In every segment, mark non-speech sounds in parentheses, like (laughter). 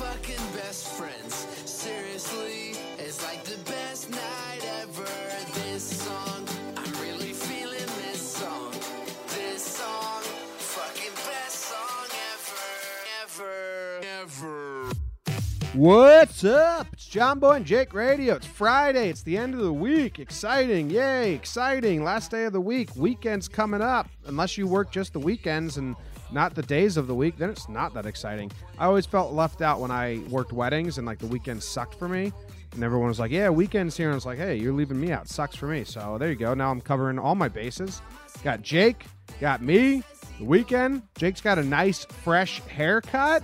fucking best friends. Seriously, it's like the best night ever. This song, I'm really feeling this song. This song, fucking best song ever, ever, ever. What's up? It's John Boy and Jake Radio. It's Friday. It's the end of the week. Exciting. Yay, exciting. Last day of the week. Weekend's coming up. Unless you work just the weekends and not the days of the week, then it's not that exciting. I always felt left out when I worked weddings and like the weekend sucked for me. And everyone was like, yeah, weekend's here. And I was like, hey, you're leaving me out. sucks for me. So there you go. Now I'm covering all my bases. Got Jake, got me, the weekend. Jake's got a nice, fresh haircut.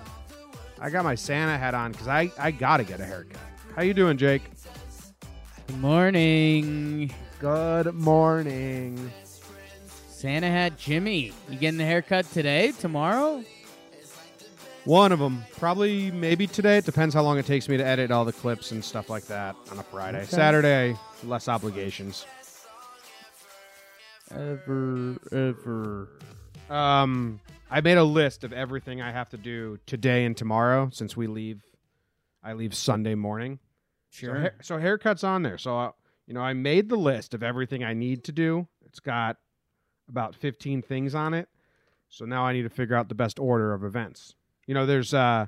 I got my Santa hat on because I, I gotta get a haircut. How you doing, Jake? Good morning. Good morning. Santa hat Jimmy. You getting the haircut today? Tomorrow? One of them, probably maybe today. It depends how long it takes me to edit all the clips and stuff like that on a Friday. Okay. Saturday, less obligations. Ever, ever. Um, I made a list of everything I have to do today and tomorrow since we leave. I leave Sunday morning. So, Sure. so haircuts on there. So uh, you know, I made the list of everything I need to do. It's got about 15 things on it. So now I need to figure out the best order of events. You know, there's uh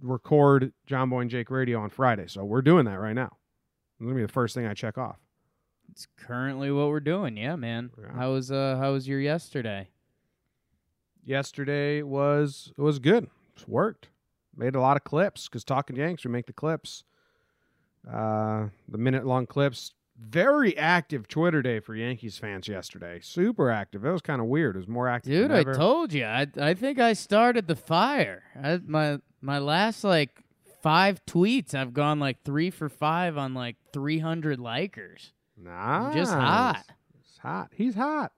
record John Boy and Jake Radio on Friday. So we're doing that right now. It's gonna be the first thing I check off. It's currently what we're doing. Yeah, man. Yeah. How was uh how was your yesterday? Yesterday was it was good. It worked. Made a lot of clips because talking Yanks, we make the clips. Uh, the minute long clips. Very active Twitter day for Yankees fans yesterday. Super active. It was kind of weird. It was more active. Dude, I told you. I I think I started the fire. I, my my last like five tweets, I've gone like three for five on like three hundred likers. Nice. just hot. It's hot. He's hot.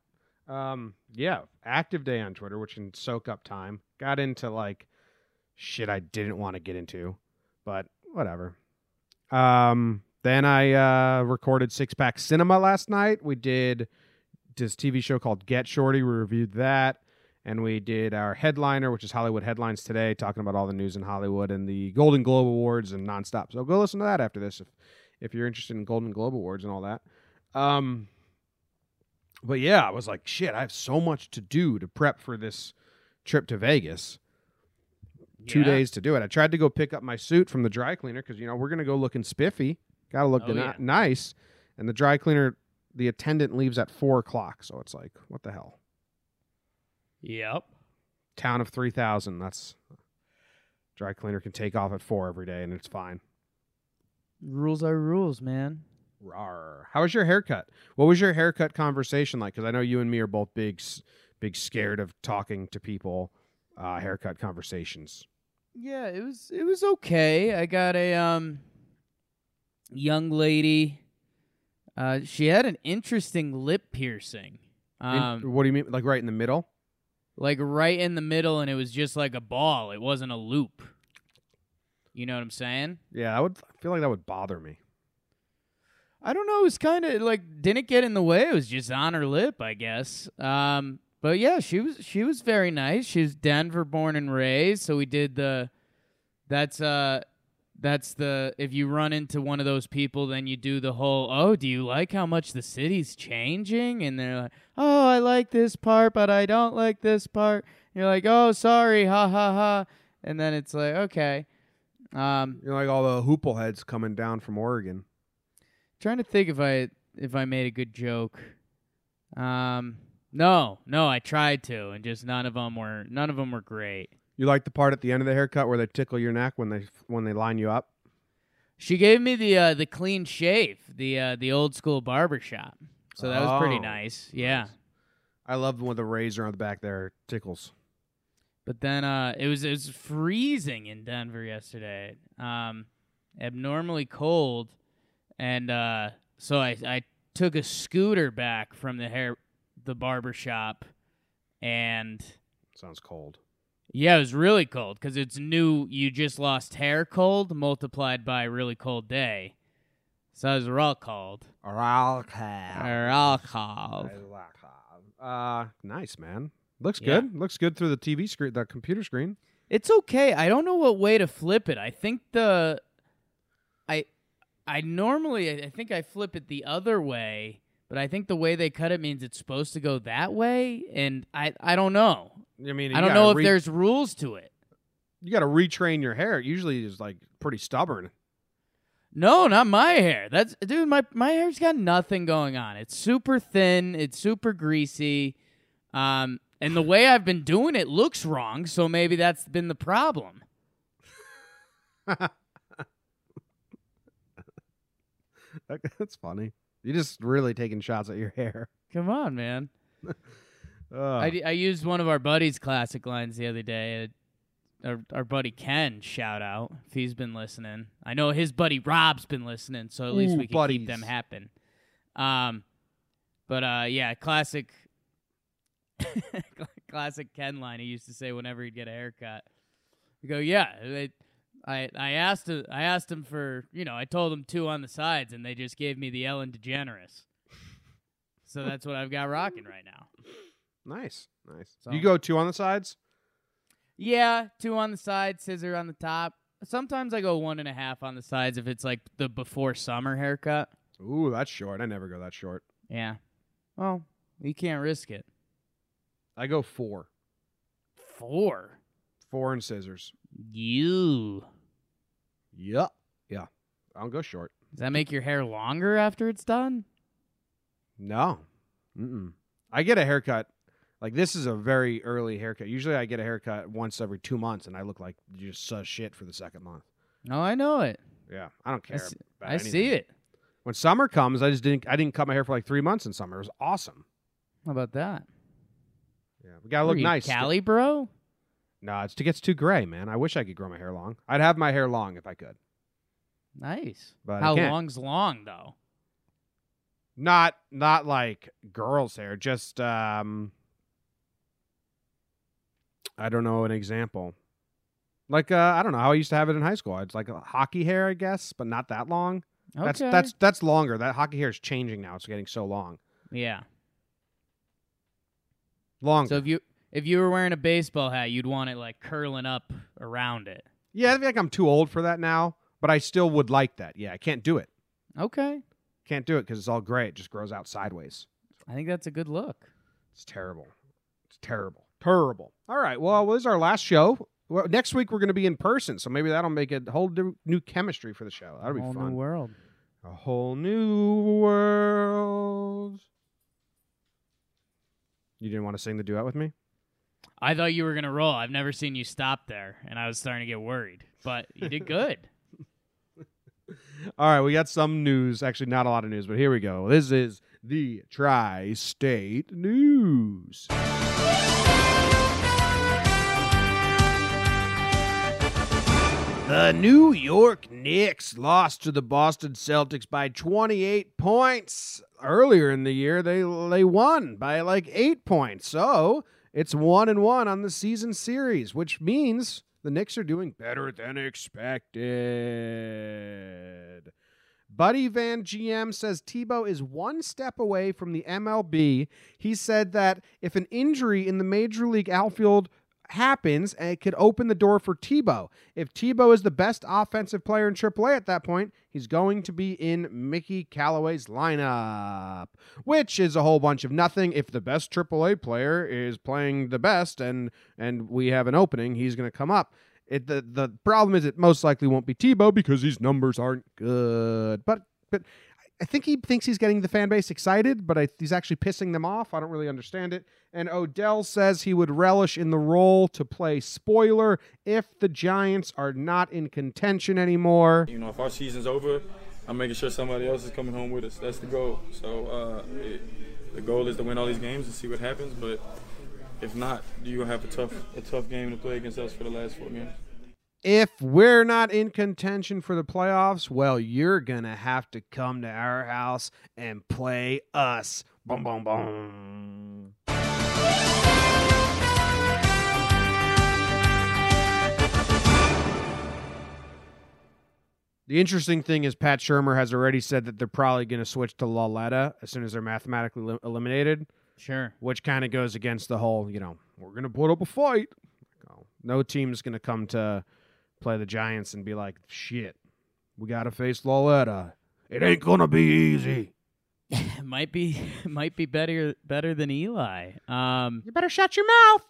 Um, yeah, active day on Twitter, which can soak up time. Got into like shit I didn't want to get into, but whatever. Um, then I uh recorded Six Pack Cinema last night. We did this TV show called Get Shorty. We reviewed that. And we did our headliner, which is Hollywood Headlines today, talking about all the news in Hollywood and the Golden Globe Awards and nonstop. So go listen to that after this if if you're interested in Golden Globe Awards and all that. Um, but yeah, I was like, shit, I have so much to do to prep for this trip to Vegas. Two days to do it. I tried to go pick up my suit from the dry cleaner because you know we're gonna go looking spiffy. Got to look Oh, yeah. nice. And the dry cleaner, the attendant leaves at four o'clock, so it's like, what the hell? Yep. Town of three thousand. That's dry cleaner can take off at four every day, and it's fine. Rules are rules, man. Rawr. How was your haircut? What was your haircut conversation like? Because I know you and me are both big, big scared of talking to people. Uh, haircut conversations. Yeah, it was it was okay. I got a um young lady. Uh, she had an interesting lip piercing. In- Um, what do you mean? Like right in the middle? like right in the middle, and it was just like a ball. It wasn't a loop. You know what I'm saying? Yeah, I would I feel like that would bother me. I don't know. It was kind of like didn't get in the way. It was just on her lip, I guess. Um, but yeah, she was she was very nice. She was Denver born and raised, so we did the. That's uh, that's the if you run into one of those people, then you do the whole. Oh, do you like how much the city's changing? And they're like, Oh, I like this part, but I don't like this part. you're like, Oh, sorry, ha ha ha. And then it's like, okay. Um, You know, like all the hoople heads coming down from Oregon. trying to think if I if I made a good joke. Um, no, no, I tried to, and just none of them were none of them were great. You like the part at the end of the haircut where they tickle your neck when they when they line you up? She gave me the uh, the clean shave, the uh, the old school barber shop. So that was pretty Oh, nice. Yeah. I love with the razor on the back there tickles. But then uh, it was it was freezing in Denver yesterday. Um, abnormally cold, and uh, so I I took a scooter back from the hair the barber shop, and Sounds cold. Yeah, it was really cold because it's new. You just lost hair cold multiplied by a really cold day, so it was real cold. Real cold. Uh, nice man. Looks Yeah. good. Looks good through the TV screen, the computer screen. It's okay. I don't know what way to flip it. I think the I I normally I think I flip it the other way, but I think the way they cut it means it's supposed to go that way and I I don't know. I mean, I don't know if there's rules to it. you got to retrain your hair. It usually is like pretty stubborn. No, not my hair. That's dude, my my hair's got nothing going on. It's super thin, it's super greasy. Um and the way I've been doing it looks wrong, so maybe that's been the problem. (laughs) That's funny. You're just really taking shots at your (laughs) hair. Come on, man. (laughs) Ugh. I, I used one of our buddies' classic lines the other day. Uh, our, our buddy Ken, shout out if he's been listening. I know his buddy Rob's been listening, so at least Ooh, we can buddies. keep them happen. Um, but uh, yeah, classic, (laughs) classic Ken line. He used to say whenever he'd get a haircut. We go, yeah. They, I I asked I asked him for you know I told him two on the sides, and they just gave me the Ellen DeGeneres. so that's what I've got rocking right now. nice, nice. So- You go two on the sides. Yeah, two on the side, scissor on the top. Sometimes I go one and a half on the sides if it's like the before summer haircut. Ooh, that's short. I never go that short. Yeah. Well, you can't risk it. I go four, Four. Four and scissors. You. Yeah. I don't go short. Does that make your hair longer after it's done? No. Mm-mm. I get a haircut. Like this is a very early haircut. Usually I get a haircut once every two months, and I look like just such shit for the second month. Oh, I know it. Yeah, I don't I care. see, about I see it. When summer comes, I just didn't. I didn't cut my hair for like three months in summer. It was awesome. How about that? Yeah, we gotta look you, nice. Cali, bro? No, it's, it gets too gray, man. I wish I could grow my hair long. I'd have my hair long if I could, Nice. but How long's long though? Not not like girls' hair. Just um, I don't know an example. Like uh, I don't know how I used to have it in high school. It's like a hockey hair, I guess, but not that long. Okay. That's that's that's longer. That hockey hair is changing now. It's getting so long. yeah. Longer. So if you if you were wearing a baseball hat, you'd want it like curling up around it. yeah, I feel like I'm too old for that now, but I still would like that. Yeah, I can't do it. Okay. Can't do it because it's all gray. It just grows out sideways. I think that's a good look. It's terrible. It's terrible. Terrible. All right. Well, this is our last show. Well, next week we're going to be in person, so maybe that'll make a whole new, chemistry for the show. That'll be fun. A Whole fun. new world. a whole new world. You didn't want to sing the duet with me? I thought you were gonna roll. I've never seen you stop there, and I was starting to get worried. But you did good. (laughs) All right, we got some news. Actually, not a lot of news, but here we go. This is the Tri State News. The New York Knicks lost to the Boston Celtics by 28 points. Earlier in the year, they they won by like eight points. So it's one and one on the season series, which means the Knicks are doing better than expected. Buddy Van GM says Tebow is one step away from the MLB. He said that if an injury in the major league outfield happens, it could open the door for Tebow. If Tebow is the best offensive player in AAA at that point, he's going to be in Mickey Callaway's lineup, which is a whole bunch of nothing. If the best AAA player is playing the best and and we have an opening, he's going to come up. It, the the problem is it most likely won't be Tebow because these numbers aren't good. But but I think he thinks he's getting the fan base excited, but I, he's actually pissing them off. I don't really understand it. And Odell says he would relish in the role to play spoiler if the Giants are not in contention anymore. You know, if our season's over, I'm making sure somebody else is coming home with us. That's the goal. So uh, it, the goal is to win all these games and see what happens. But if not, you're gonna have a tough a tough game to play against us for the last four games. If we're not in contention for the playoffs, well, you're going to have to come to our house and play us. Boom, boom, boom. The interesting thing is Pat Shurmur has already said that they're probably going to switch to Lauletta as soon as they're mathematically li- eliminated, Sure. which kind of goes against the whole, you know, we're going to put up a fight. Oh, No team's going to come to play the Giants and be like, shit, we got to face Lauletta. It ain't going to be easy. It (laughs) might be (laughs) might be better better than Eli. Um, You better shut your mouth.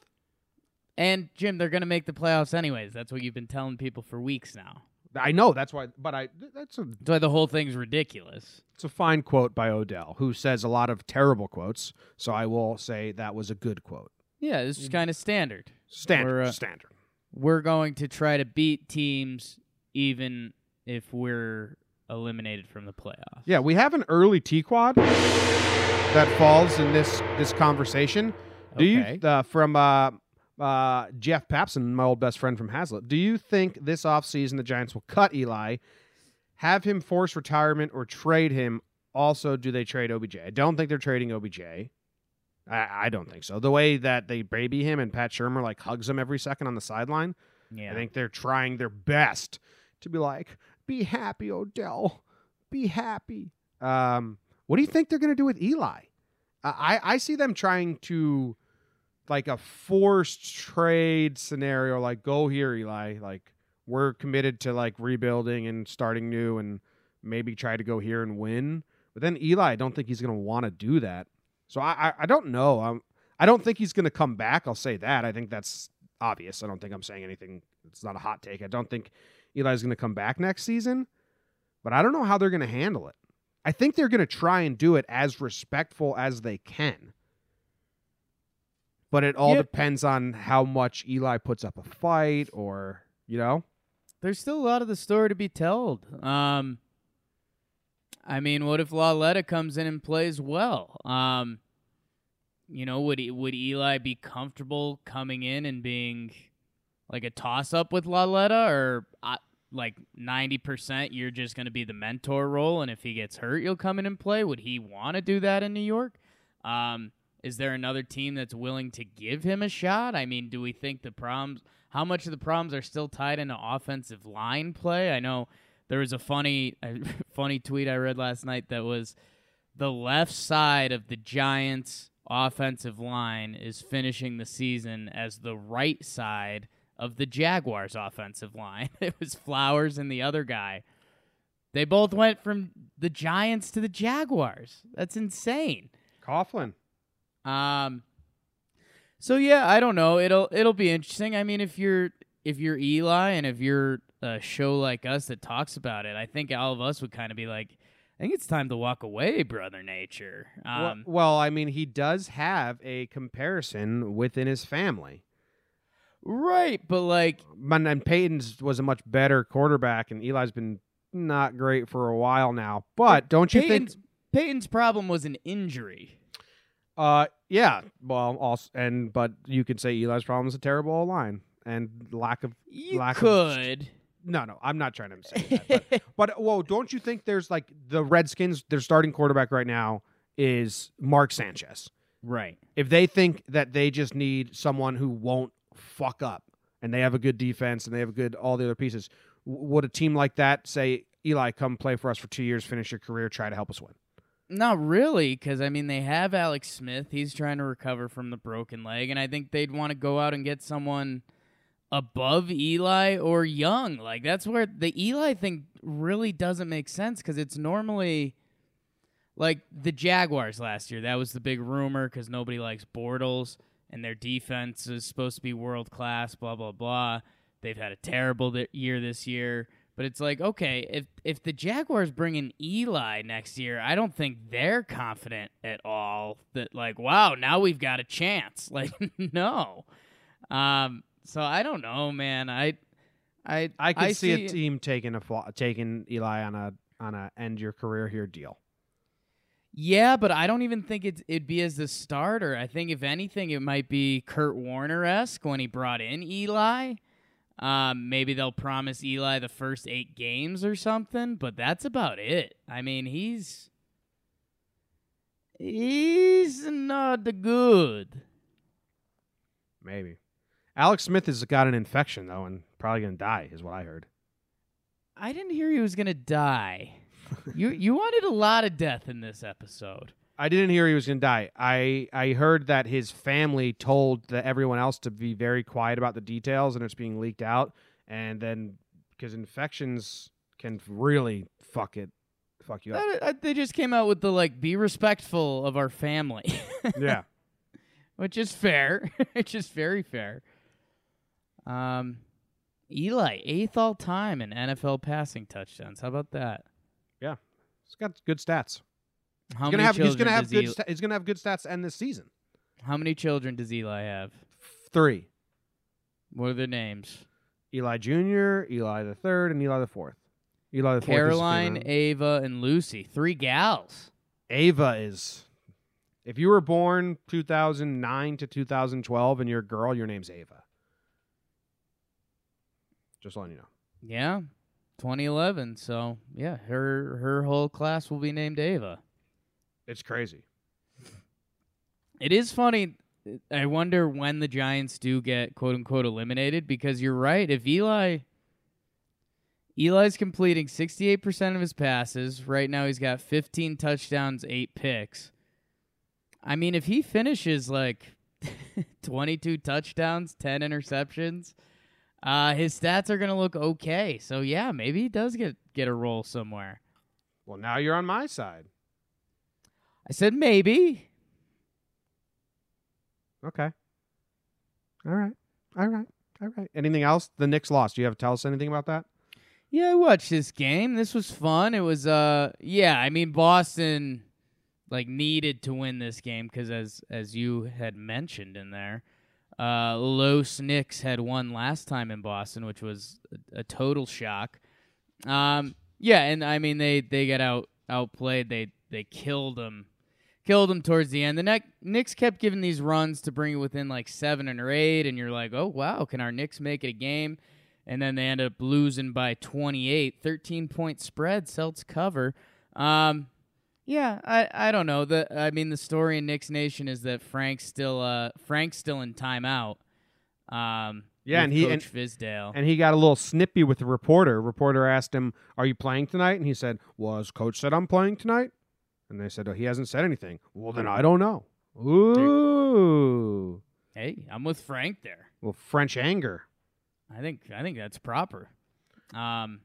and Jim, they're gonna make the playoffs anyways. That's what you've been telling people for weeks now. I know that's why, but I that's a That's why the whole thing's ridiculous. it's a fine quote by Odell, who says a lot of terrible quotes. So I will say that was a good quote. Yeah, this is kind of standard. Standard, We're, uh, standard. We're going to try to beat teams even if we're eliminated from the playoffs. Yeah, we have an early T quad that falls in this this conversation. Do Okay. you uh, from uh, uh, Jeff Papson, my old best friend from Hazlet? Do you think this offseason the Giants will cut Eli, have him force retirement, or trade him? Also, do they trade OBJ? I don't think they're trading OBJ. I, I don't think so. The way that they baby him and Pat Shurmur like hugs him every second on the sideline, Yeah. I think they're trying their best to be like, "Be happy, Odell. Be happy." Um, what do you think they're going to do with Eli? I I see them trying to like a forced trade scenario, like go here, Eli. Like we're committed to like rebuilding and starting new, and maybe try to go here and win. But then Eli, I don't think he's going to want to do that. So I, I I don't know. I'm I don't think he's going to come back. I'll say that. I think that's obvious. I don't think I'm saying anything. It's not a hot take. I don't think Eli's going to come back next season, but I don't know how they're going to handle it. I think they're going to try and do it as respectful as they can. But it all depends on how much Eli puts up a fight or, you know? There's still a lot of the story to be told. Um, I mean, what if Lauletta comes in and plays well? Um, you know, would would Eli be comfortable coming in and being like a toss up with Lauletta, or uh, like ninety percent you're just going to be the mentor role, and if he gets hurt, you'll come in and play? Would he want to do that in New York? Um, is there another team that's willing to give him a shot? I mean, do we think the problems? How much of the problems are still tied into offensive line play? I know there was a funny, a (laughs) funny tweet I read last night that was the left side of the Giants' offensive line is finishing the season as the right side of the Jaguars' offensive line. (laughs) It was Flowers and the other guy. They both went from the Giants to the Jaguars. That's insane. Coughlin. Um so yeah, I don't know. It'll it'll be interesting. I mean, if you're if you're Eli and if you're a show like us that talks about it, I think all of us would kind of be like, I think it's time to walk away, brother nature. Well- Um well, I mean, he does have a comparison within his family. right, but like Man, and Peyton's was a much better quarterback, and Eli's been not great for a while now. But don't you Peyton's, think? Peyton's problem was an injury. Uh, yeah. Well, also, and but you could say Eli's problem is a terrible line and lack of. You Lack of- could. No, no, I'm not trying to say that. But, (laughs) but whoa, don't you think there's like the Redskins? Their starting quarterback right now is Mark Sanchez. right. if they think that they just need someone who won't fuck up and they have a good defense and they have a good all the other pieces, would a team like that say, Eli, come play for us for two years, finish your career, try to help us win? Not really, because I mean they have Alex Smith. He's trying to recover from the broken leg, and I think they'd want to go out and get someone above Eli or Young. Like that's where the Eli thing really doesn't make sense because it's normally like the Jaguars last year. That was the big rumor because nobody likes Bortles, and their defense is supposed to be world class. Blah blah blah. They've had a terrible year this year. But it's like, okay, if if the Jaguars bring in Eli next year, I don't think they're confident at all that like, wow, now we've got a chance. (laughs) Like, no. Um, so I don't know, man. I I I could see, see a team taking a taking Eli on a on a end your career here deal. Yeah, but I don't even think it's, it'd be as the starter. I think if anything, it might be Kurt Warner esque when he brought in Eli. Um, maybe they'll promise Eli the first eight games or something, but that's about it. I mean, he's he's not good. Maybe. Alex Smith has got an infection though, and probably gonna die, is what I heard. I didn't hear he was gonna die. you you (laughs) wanted a lot of death in this episode. I didn't hear he was going to die. I I heard that his family told the, everyone else to be very quiet about the details, and it's being leaked out. And then because infections can really fuck it, fuck you up. I- uh, they just came out with the like, be respectful of our family, yeah. (laughs) which is fair. (laughs) which is very fair. Um, Eli eighth all time in NFL passing touchdowns. How about that? Yeah, he's got good stats. How He's gonna many have he's gonna have good Eli- sta- he's gonna have good stats to end this season. How many children does Eli have? Three. What are their names? Eli Jr., Eli the third, and Eli the fourth. Eli the fourth. Caroline, female. Ava, and Lucy. Three gals. Ava is. If you were born 2009 to 2012 and you're a girl, your name's Ava. Just letting you know. Yeah, 2011. So yeah, her her whole class will be named Ava. It's crazy. It is funny. I wonder when the Giants do get quote unquote eliminated because you're right. If Eli Eli's completing 68% of his passes, right now he's got 15 touchdowns, 8 picks. I mean, if he finishes like (laughs) 22 touchdowns, 10 interceptions, uh, his stats are going to look okay. So yeah, maybe he does get get a role somewhere. Well, now you're on my side. I said maybe. Okay. All right. All right. All right. Anything else? The Knicks lost. Do you have to tell us anything about that? Yeah, I watched this game. This was fun. It was uh yeah, I mean Boston like needed to win this game cuz as as you had mentioned in there, uh Los Knicks had won last time in Boston, which was a, a total shock. Um yeah, and I mean they they got out outplayed. They they killed them. Killed them towards the end. The Knick- Knicks kept giving these runs to bring it within like 7 or 8 and you're like, "Oh, wow, can our Knicks make it a game?" and then they end up losing by 28 13 point spread celts cover um yeah i i don't know the i mean the story in Knicks nation is that frank's still uh frank's still in timeout um Yeah, and he- Coach and- Fizdale. And he got a little snippy with the reporter. Reporter asked him, "Are you playing tonight?" And he said, "Was coach said I'm playing tonight?" And they said, oh, "He hasn't said anything." Well, then I don't know. Ooh. hey i'm with frank there Well, French anger. i think i think that's proper um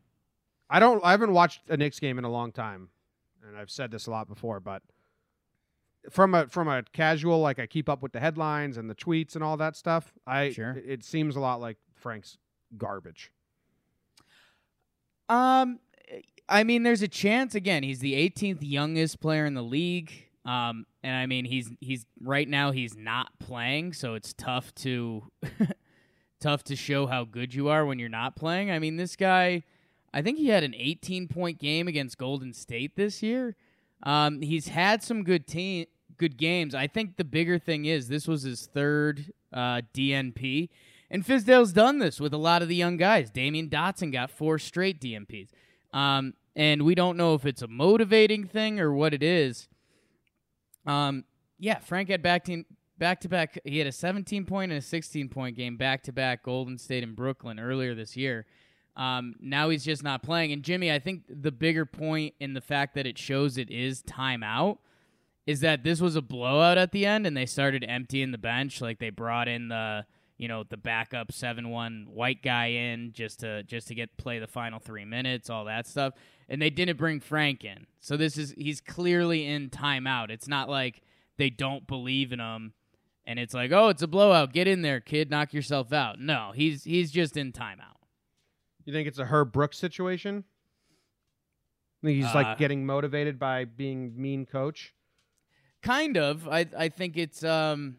I don't. I haven't watched a Knicks game in a long time, and I've said this a lot before. But from a from a casual, like I keep up with the headlines and the tweets and all that stuff. I Sure. it, it seems a lot like Frank's garbage. Um, I mean, there's a chance. Again, he's the 18th youngest player in the league. Um, and I mean, he's he's right now he's not playing, so it's tough to (laughs) tough to show how good you are when you're not playing. I mean, this guy, I think he had an 18 point game against Golden State this year. Um, he's had some good team good games. I think the bigger thing is this was his third uh, DNP. And Fizdale's done this with a lot of the young guys. Damyean Dotson got four straight DNPs. Um, and we don't know if it's a motivating thing or what it is. Um, yeah, Frank had back to back to back. He had a 17 point and a 16 point game back to back Golden State and Brooklyn earlier this year. Um, now he's just not playing. And Jimmy, I think the bigger point in the fact that it shows it is timeout is that this was a blowout at the end and they started emptying the bench. Like they brought in the you know the backup seven one white guy in just to just to get play the final three minutes, all that stuff. And they didn't bring Frank in. So this is he's clearly in timeout. It's not like they don't believe in him and it's like, oh, it's a blowout. Get in there, kid, knock yourself out. No, he's he's just in timeout. You think it's a Herb Brooks situation? Think he's Uh, like getting motivated by being mean coach. Kind of. I I think it's um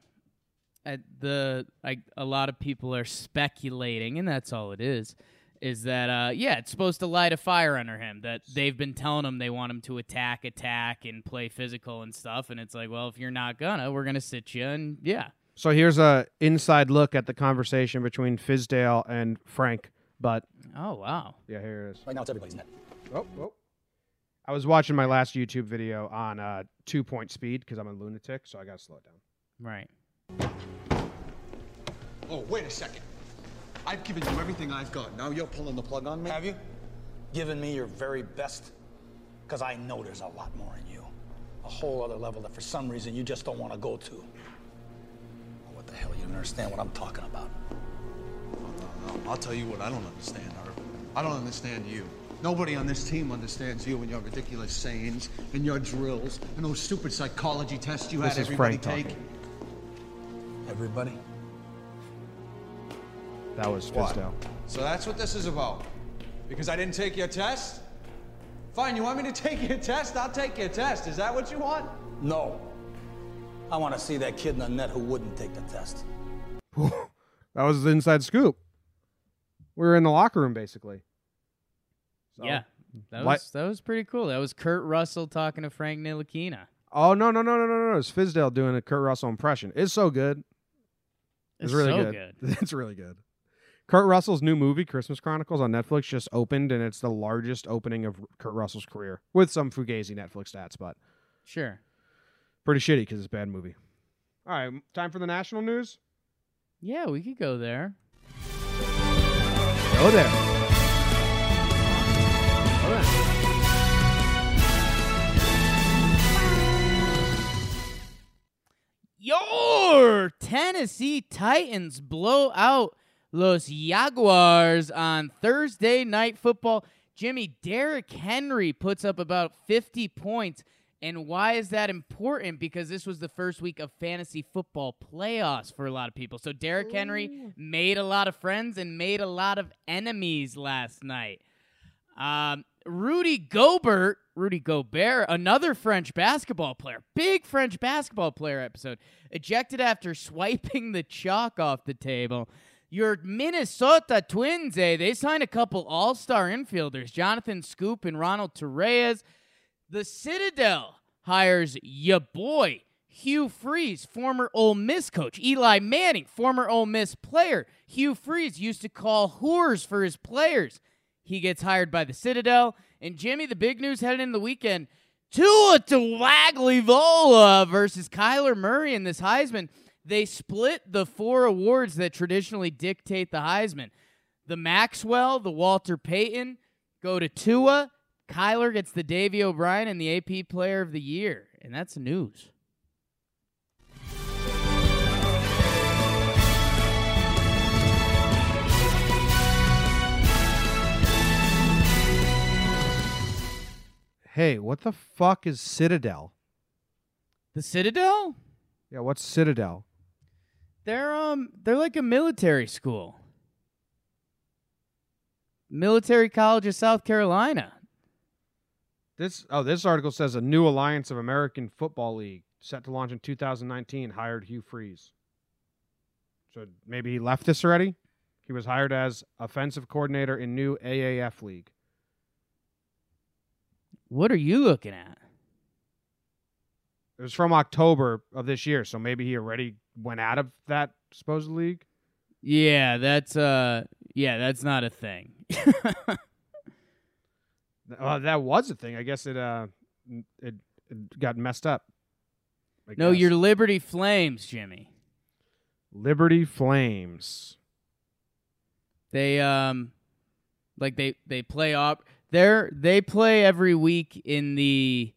at the I, a lot of people are speculating, and that's all it is. Is that uh yeah, it's supposed to light a fire under him that they've been telling him they want him to attack, attack, and play physical and stuff, and it's like, well, if you're not gonna, we're gonna sit you, and yeah, So here's a inside look at the conversation between Fizdale and Frank. But oh wow, yeah, here it is. Right now, it's everybody's net. Oh, oh. I was watching my last YouTube video on uh, two point speed because I'm a lunatic, so I got to slow it down. right. Oh, wait a second. I've given you everything I've got. Now you're pulling the plug on me? Have you? Given me your very best? Because I know there's a lot more in you. a whole other level that for some reason you just don't want to go to. What the hell? You don't understand what I'm talking about. No, I'll tell you what I don't understand, Herb. I don't understand you. Nobody on this team understands you and your ridiculous sayings and your drills and those stupid psychology tests you This had everybody Frank take. talking. Everybody? That was What? Fizdale. So that's what this is about. Because I didn't take your test? Fine, you want me to take your test? I'll take your test. Is that what you want? No. I want to see that kid in the net who wouldn't take the test. (laughs) That was the inside scoop. We were in the locker room basically. So- Yeah, that What- was that was pretty cool. That was Kurt Russell talking to Frank Ntilikina. Oh no no no no no no! It's Fizdale doing a Kurt Russell impression. It's so good. It's, It's really so good. (laughs) it's really good. Kurt Russell's new movie, Christmas Chronicles, on Netflix just opened, and it's the largest opening of Kurt Russell's career, with some fugazi Netflix stats, but Sure. pretty shitty because it's a bad movie. All right, time for the national news. Yeah, we could go there. Go there. Your Tennessee Titans blow out Los Jaguars on Thursday night football. Jimmy Derrick Henry puts up about 50 points. And why is that important? Because this was the first week of fantasy football playoffs for a lot of people. So Derrick Henry made a lot of friends and made a lot of enemies last night. Um, Rudy Gobert, Rudy Gobert, another French basketball player, big French basketball player episode, ejected after swiping the chalk off the table. Your Minnesota Twins, eh? They signed a couple all star infielders, Jonathan Schoop and Ronald Torreyes. The Citadel hires ya boy, Hugh Freeze, former Ole Miss coach. Eli Manning, former Ole Miss player. Hugh Freeze used to call whores for his players. He gets hired by the Citadel. And Jimmy, the big news headed in the weekend Tua Tagovailoa versus Kyler Murray in this Heisman. They split the four awards that traditionally dictate the Heisman. The Maxwell, the Walter Payton go to Tua. Kyler gets the Davy O'Brien and the AP Player of the Year. And that's news. Hey, what the fuck is Citadel? The Citadel? Yeah, what's Citadel? They're um they're like a military school. Military College of South Carolina. This oh, this article says a new alliance of American Football League set to launch in 2019 hired Hugh Freeze. So maybe he left this already. He was hired as offensive coordinator in new AAF league. What are you looking at? It was from October of this year, so maybe he already went out of that supposed league. Yeah, that's uh yeah, that's not a thing. (laughs) Uh, that was a thing. I guess it uh it, it got messed up. I no, guess. your Liberty Flames, Jimmy. Liberty Flames. They um like they they play up they're they play every week in the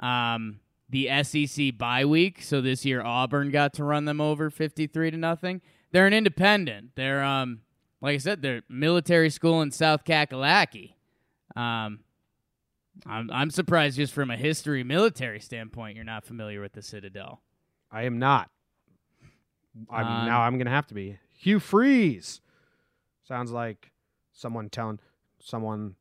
um the SEC bye week. So this year Auburn got to run them over 53 to nothing. They're an independent. They're um like I said they're military school in South Kakalaki. Um I'm I'm surprised just from a history military standpoint you're not familiar with the Citadel. I am not. I'm Um, now I'm gonna have to be. Hugh Freeze. Sounds like someone telling someone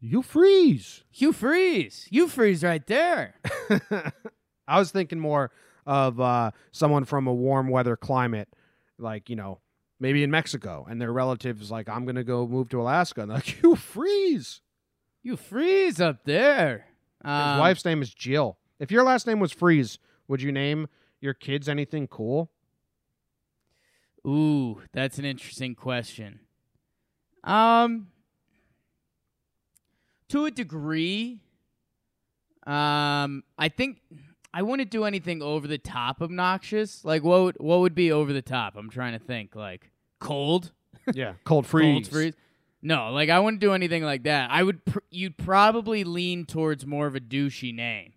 You freeze. Hugh Freeze. Hugh Freeze right there. (laughs) I was thinking more of uh, someone from a warm weather climate, like, you know, maybe in Mexico, and their relatives like, I'm gonna go move to Alaska, and they're like, (laughs) You freeze. You freeze up there. His Um, wife's name is Jill. If your last name was Freeze, would you name your kids anything cool? Ooh, that's an interesting question. Um, to a degree, um, I think I wouldn't do anything over the top obnoxious. Like what would, what would be over the top? I'm trying to think. Like cold, (laughs) yeah, cold freeze. cold freeze. No, like I wouldn't do anything like that. I would. Pr- you'd probably lean towards more of a douchey name.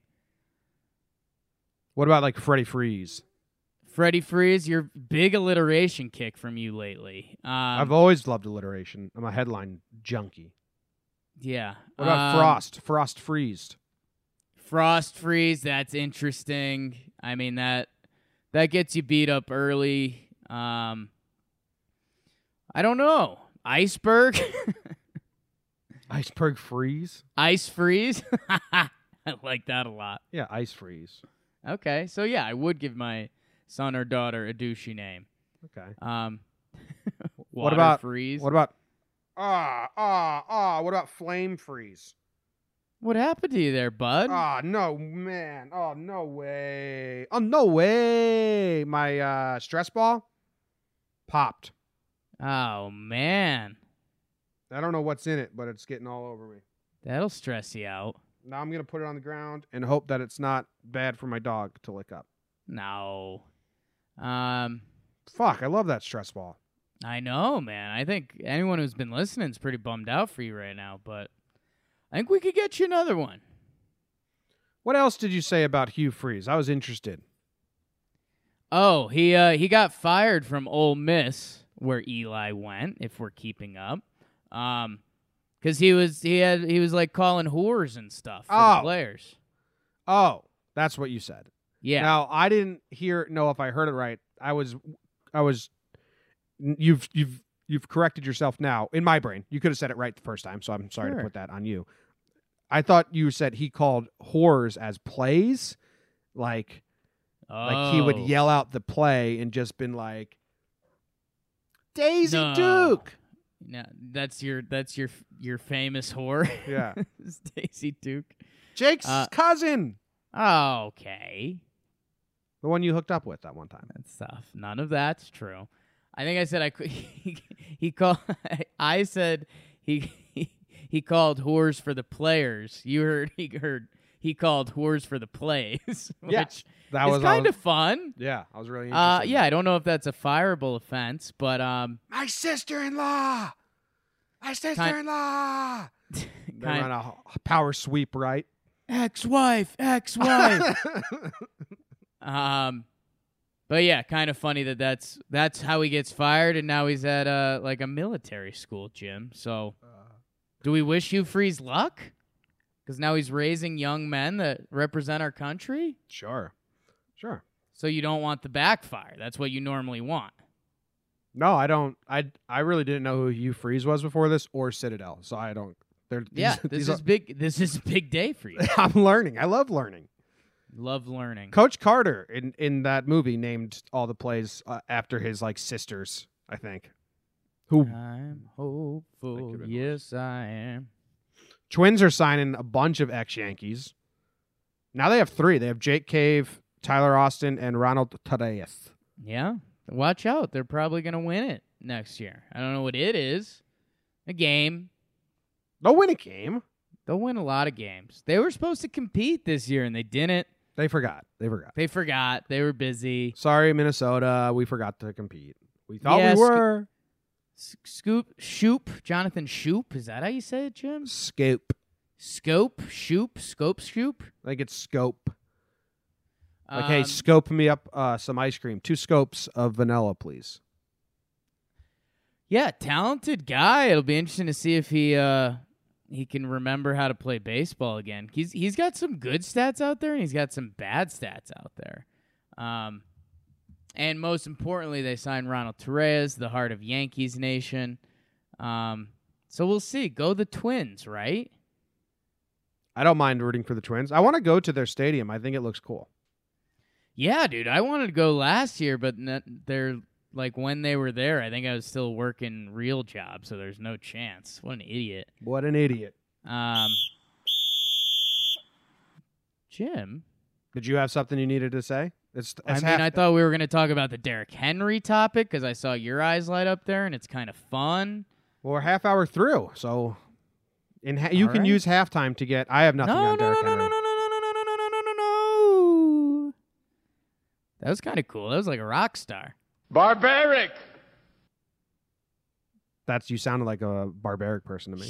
What about like Freddy Freeze? Freddie Freeze, your big alliteration kick from you lately. Um, I've always loved alliteration. I'm a headline junkie. yeah. What about Um, Frost? Frost freezed. Frost freeze, that's interesting. I mean that that gets you beat up early. Um I don't know. Iceberg? (laughs) Iceberg freeze. Ice freeze? (laughs) I like that a lot. Yeah, ice freeze. Okay. So yeah, I would give my son or daughter a douchey name. Okay. Um (laughs) What about freeze? What about ah ah ah? What about flame freeze? What happened to you there, bud? Ah, no man. Oh no way. Oh no way. My uh stress ball popped. oh man. I don't know what's in it, but it's getting all over me. That'll stress you out. Now I'm gonna put it on the ground and hope that it's not bad for my dog to lick up. No. Um Fuck, I love that stress ball. I know, man. I think anyone who's been listening is pretty bummed out for you right now, but I think we could get you another one. What else did you say about Hugh Freeze? I was interested. Oh, he uh he got fired from Ole Miss where Eli went, if we're keeping up. Um cuz he was he had he was like calling whores and stuff for the Oh. players. Oh, that's what you said. Yeah. Now I didn't hear know if I heard it right. I was I was you've you've you've corrected yourself now in my brain. You could have said it right the first time, so I'm sorry to put that on you. I thought you said he called horrors as plays, like like he would Oh. yell out the play and just been like Daisy No. Duke. No, that's your that's your your famous whore. Yeah. (laughs) Daisy Duke. Jake's Uh, cousin. Okay. The one you hooked up with that one time. That's tough. None of that's true. I think I said I. (laughs) He, he called. (laughs) I said he, he (laughs) he called whores for the players. You heard he heard he called whores for the plays. Which Yeah, That was kind of fun. Yeah, I was really interested. Uh, yeah. I don't know if that's a fireable offense, but um, My sister-in-law. My sister-in-law. Kind run a power sweep, right? ex-wife, ex-wife. um, but yeah, kind of funny that that's that's how he gets fired, and now he's at uh like a military school, Jim. So, do we wish you freeze luck? Because now he's raising young men that represent our country. sure, sure. So you don't want the backfire. That's what you normally want. No, I don't. I I really didn't know who Hugh Freeze was before this or Citadel, so I don't. They're Yeah, (laughs) this these is big. This is a big day for you. (laughs) I'm learning. I love learning. Love learning. Coach Carter in in that movie named all the plays uh, after his like sisters. I think. Who I'm hopeful. Yes, I am. Twins are signing a bunch of ex Yankees. Now they have three. They have Jake Cave, Tyler Austin, and Ronald Torreyes. Yeah. Watch out. They're probably going to win it next year. I don't know what it is. A game. They'll win a game. They'll win a lot of games. They were supposed to compete this year and they didn't. They forgot. They forgot. They forgot. They were busy. Sorry, Minnesota. We forgot to compete. We thought Yeah, we Sco- were. Scoop, Shoop, Jonathan Shoop. Is that how you say it, Jim? Scope. Scope, Shoop, Scope, Shoop. I think it's scope. Like, hey, Um, scope me up uh, some ice cream. Two scopes of vanilla, please. Yeah, talented guy. It'll be interesting to see if he uh he can remember how to play baseball again. He's he's got some good stats out there and he's got some bad stats out there. Um and most importantly, they signed Ronald Torreyes, the heart of Yankees Nation. Um so we'll see. Go the Twins, right? I don't mind rooting for the Twins. I want to go to their stadium. I think it looks cool. Yeah, dude. I wanted to go last year, but they're like when they were there, I think I was still working real job, so there's no chance. What an idiot. What an idiot. Um, Jim, Did you have something you needed to say? It's, I mean, half- I thought we were going to talk about the Derrick Henry topic because I saw your eyes light up there, and it's kind of fun. well, we're half hour through, so in ha- you All can right. use halftime to get. I have nothing No, on no, no, Derrick no, no, no, Henry. no, no, no, no, no, no, no, no, no. That was kind of cool. That was like a rock star. Barbaric. That's you sounded like a barbaric person to me.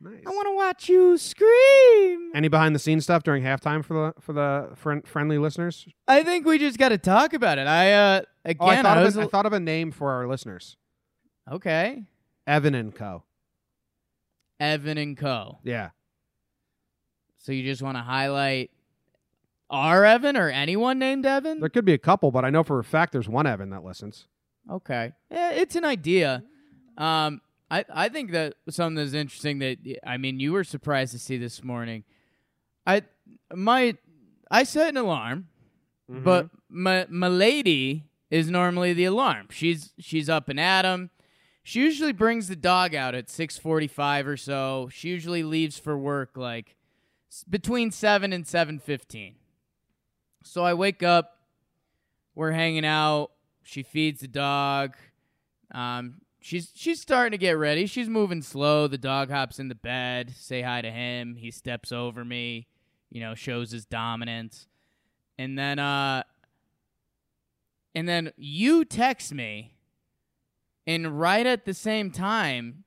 Nice. I want to watch you scream. Any behind the scenes stuff during halftime for the for the friend, friendly listeners? I think we just got to talk about it. I uh again, Oh, I thought, was of a, a- I thought of a name for our listeners. okay. Evan and Co. Evan and Co. Yeah. So you just want to highlight our Evan or anyone named Evan? There could be a couple, but I know for a fact there's one Evan that listens. Okay. Yeah, it's an idea. Um, I I think that something that's interesting that I mean you were surprised to see this morning. I my I set an alarm, but my my lady is normally the alarm. She's she's up and at 'em. She usually brings the dog out at six forty five or so. She usually leaves for work like between seven and seven fifteen. So I wake up, we're hanging out. She feeds the dog. Um, she's she's starting to get ready. She's moving slow. The dog hops in the bed. Say hi to him. He steps over me. You know, shows his dominance. And then uh, and then you text me, and right at the same time,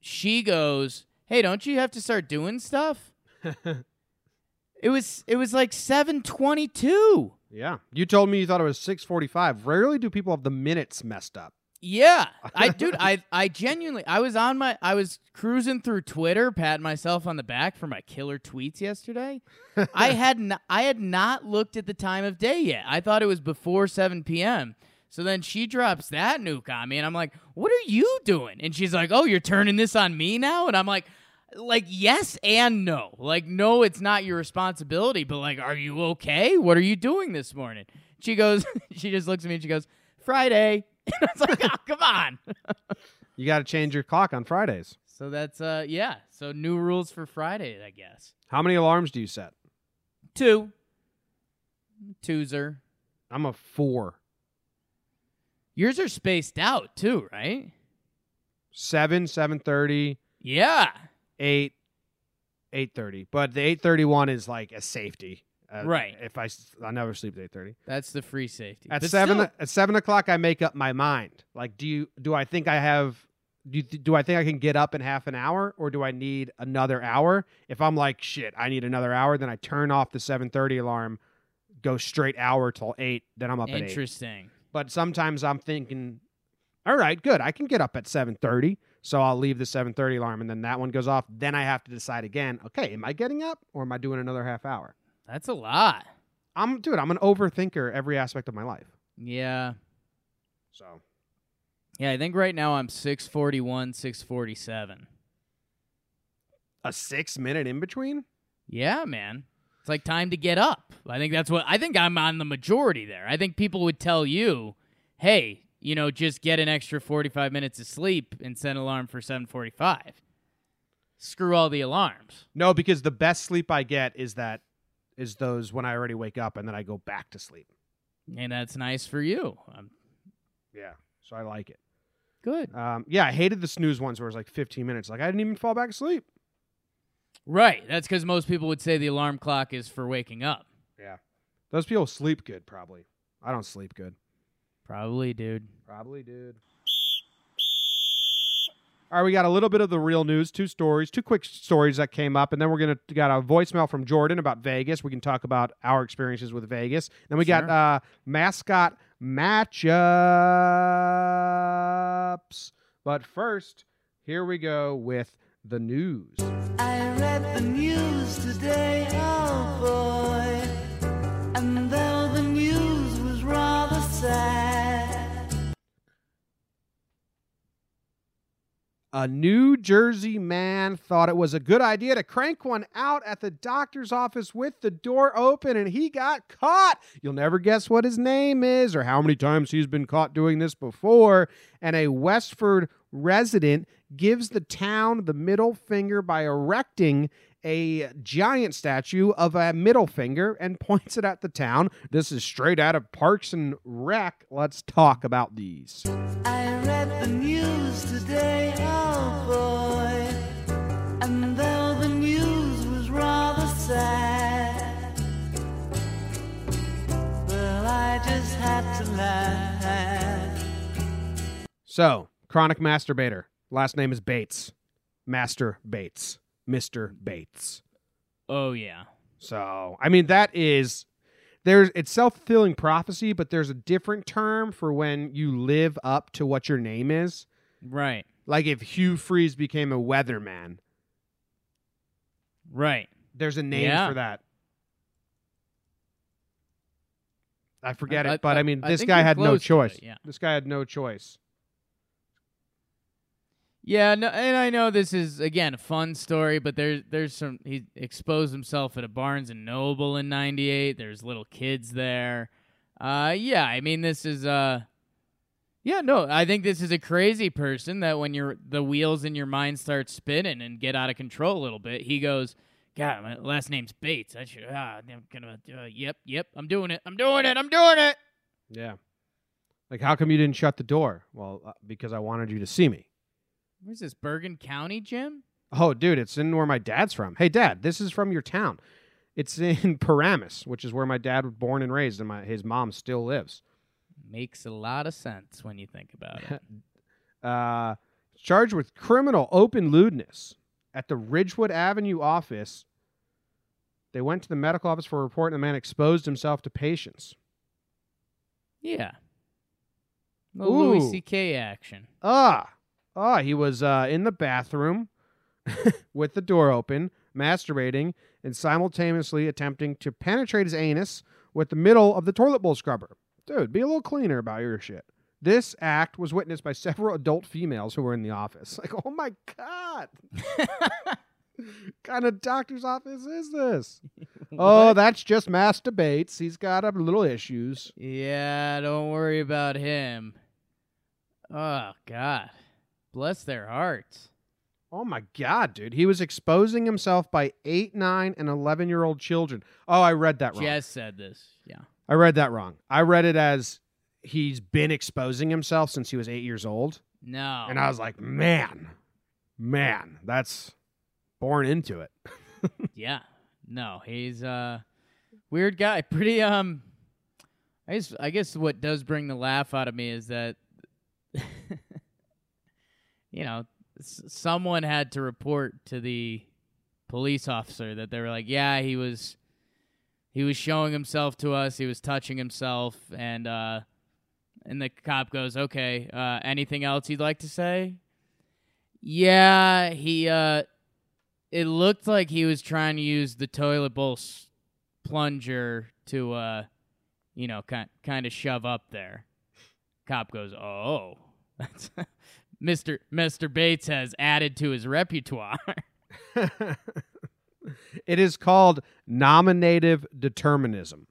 she goes, "Hey, don't you have to start doing stuff?" (laughs) it was it was like seven twenty two. Yeah. You told me you thought it was 6:45. Rarely do people have the minutes messed up. Yeah, (laughs) I dude, I I genuinely I was on my I was cruising through Twitter, patting myself on the back for my killer tweets yesterday. (laughs) I had n- I had not looked at the time of day yet. I thought it was before 7 p.m. So then she drops that nuke on me, and I'm like, "What are you doing?" And she's like, "Oh, you're turning this on me now?" And I'm like, "Like yes and no. Like no, it's not your responsibility, but like, are you okay? What are you doing this morning?" She goes, (laughs) she just looks at me and she goes, "Friday." (laughs) And I was like, oh, come on. (laughs) You got to change your clock on Fridays. so that's uh yeah. So new rules for Friday, I guess. How many alarms do you set? Two. Twoser. I'm a 4. Yours are spaced out too, right? 7, 7:30, Yeah. 8, 8:30. But the 8:31 is like a safety. Uh, Right. If I I never sleep at 8:30. That's the free safety. At But seven still- at seven o'clock, I make up my mind. Like, do you do I think I have? Do you, do I think I can get up in half an hour, or do I need another hour? If I'm like shit, I need another hour, then I turn off the seven thirty alarm, go straight hour till eight. Then I'm up at eight. interesting. But sometimes I'm thinking, all right, good, I can get up at seven thirty, so I'll leave the seven thirty alarm, and then that one goes off. Then I have to decide again. Okay, am I getting up, or am I doing another half hour? That's a lot. I'm dude. I'm an overthinker every aspect of my life. Yeah. So Yeah, I think right now I'm 641, 647. a six minute in between. Yeah, man. It's like time to get up. I think that's what I think I'm on the majority there. I think people would tell you, "Hey, you know, just get an extra 45 minutes of sleep and set an alarm for 7:45." Screw all the alarms. No, because the best sleep I get is that is those when I already wake up and then I go back to sleep. And that's nice for you. Um, Yeah, so I like it. good. Um, yeah, I hated the snooze ones where it was like 15 minutes. Like I didn't even fall back asleep. Right. That's cuz most people would say the alarm clock is for waking up. Yeah, those people sleep good. Probably. I don't sleep good. Probably, dude. Probably, dude. All right, we got a little bit of the real news, two stories, two quick stories that came up, and then we're gonna got a voicemail from Jordan about Vegas. We can talk about our experiences with Vegas. Then we got uh, mascot matchups. But first, here we go with the news. I read the news today, oh boy. A New Jersey man thought it was a good idea to crank one out at the doctor's office with the door open and he got caught. You'll never guess what his name is or how many times he's been caught doing this before. And a Westford resident gives the town the middle finger by erecting a giant statue of a middle finger and (laughs) points it at the town. This is straight out of Parks and Rec. Let's talk about these. I read the news today, So, chronic masturbator. Last name is Bates. Master Bates, Mister Bates. Oh yeah. So, I mean, that is there's it's self fulfilling prophecy, but there's a different term for when you live up to what your name is. Right. Like if Hugh Freeze became a weatherman, Right. there's a name Yeah. for that. I forget I- it, but I- I, mean, I this guy had no choice. it, yeah. This guy had no choice. Yeah, no, and I know this is again a fun story, but there's there's some he exposed himself at a Barnes and Noble in '98. There's little kids there. Uh, yeah, I mean this is uh, yeah, no, I think this is a crazy person that when your the wheels in your mind start spinning and get out of control a little bit, he goes, God, my last name's Bates. I should ah, I'm gonna uh, yep, yep, I'm doing it, I'm doing it, I'm doing it. Yeah. Like, how come you didn't shut the door? Well, uh, because I wanted you to see me. Where's this Bergen County, Jim? Oh, dude, it's in where my dad's from. Hey, dad, this is from your town. It's in (laughs) Paramus, which is where my dad was born and raised, and my his mom still lives. Makes a lot of sense when you think about it. (laughs) Uh, charged with criminal open lewdness at the Ridgewood Avenue office. They went to the medical office for a report, and the man exposed himself to patients. Yeah. No Louis C.K. action. Ah, ah, he was uh, in the bathroom (laughs) with the door open, masturbating, and simultaneously attempting to penetrate his anus with the middle of the toilet bowl scrubber. Dude, be a little cleaner about your shit. This act was witnessed by several adult females who were in the office. (laughs) Like, oh my god, (laughs) kind of doctor's office is this? (laughs) oh, that's just masturbates. He's got a little issues. Yeah, don't worry about him. Oh, God. Bless their hearts. Oh my god, dude. He was exposing himself by 8, 9 and 11 year old children. Oh, I read that wrong. Jess said this. Yeah. I read that wrong. I read it as he's been exposing himself since he was 8 years old. No. And I was like, "Man. Man, that's born into it." (laughs) yeah. No, he's a weird guy. (laughs) Pretty um I guess I guess what does bring the laugh out of me is that (laughs) you know, s- someone had to report to the police officer that they were like, "Yeah, he was he was showing himself to us. He was touching himself and uh and the cop goes, "Okay, uh anything else you'd like to say?" Yeah, he uh it looked like he was trying to use the toilet bowl s- plunger to uh you know kind kind of shove up there. Cop goes oh. That's (laughs) mr mr bates has added to his repertoire. (laughs) It is called nominative determinism.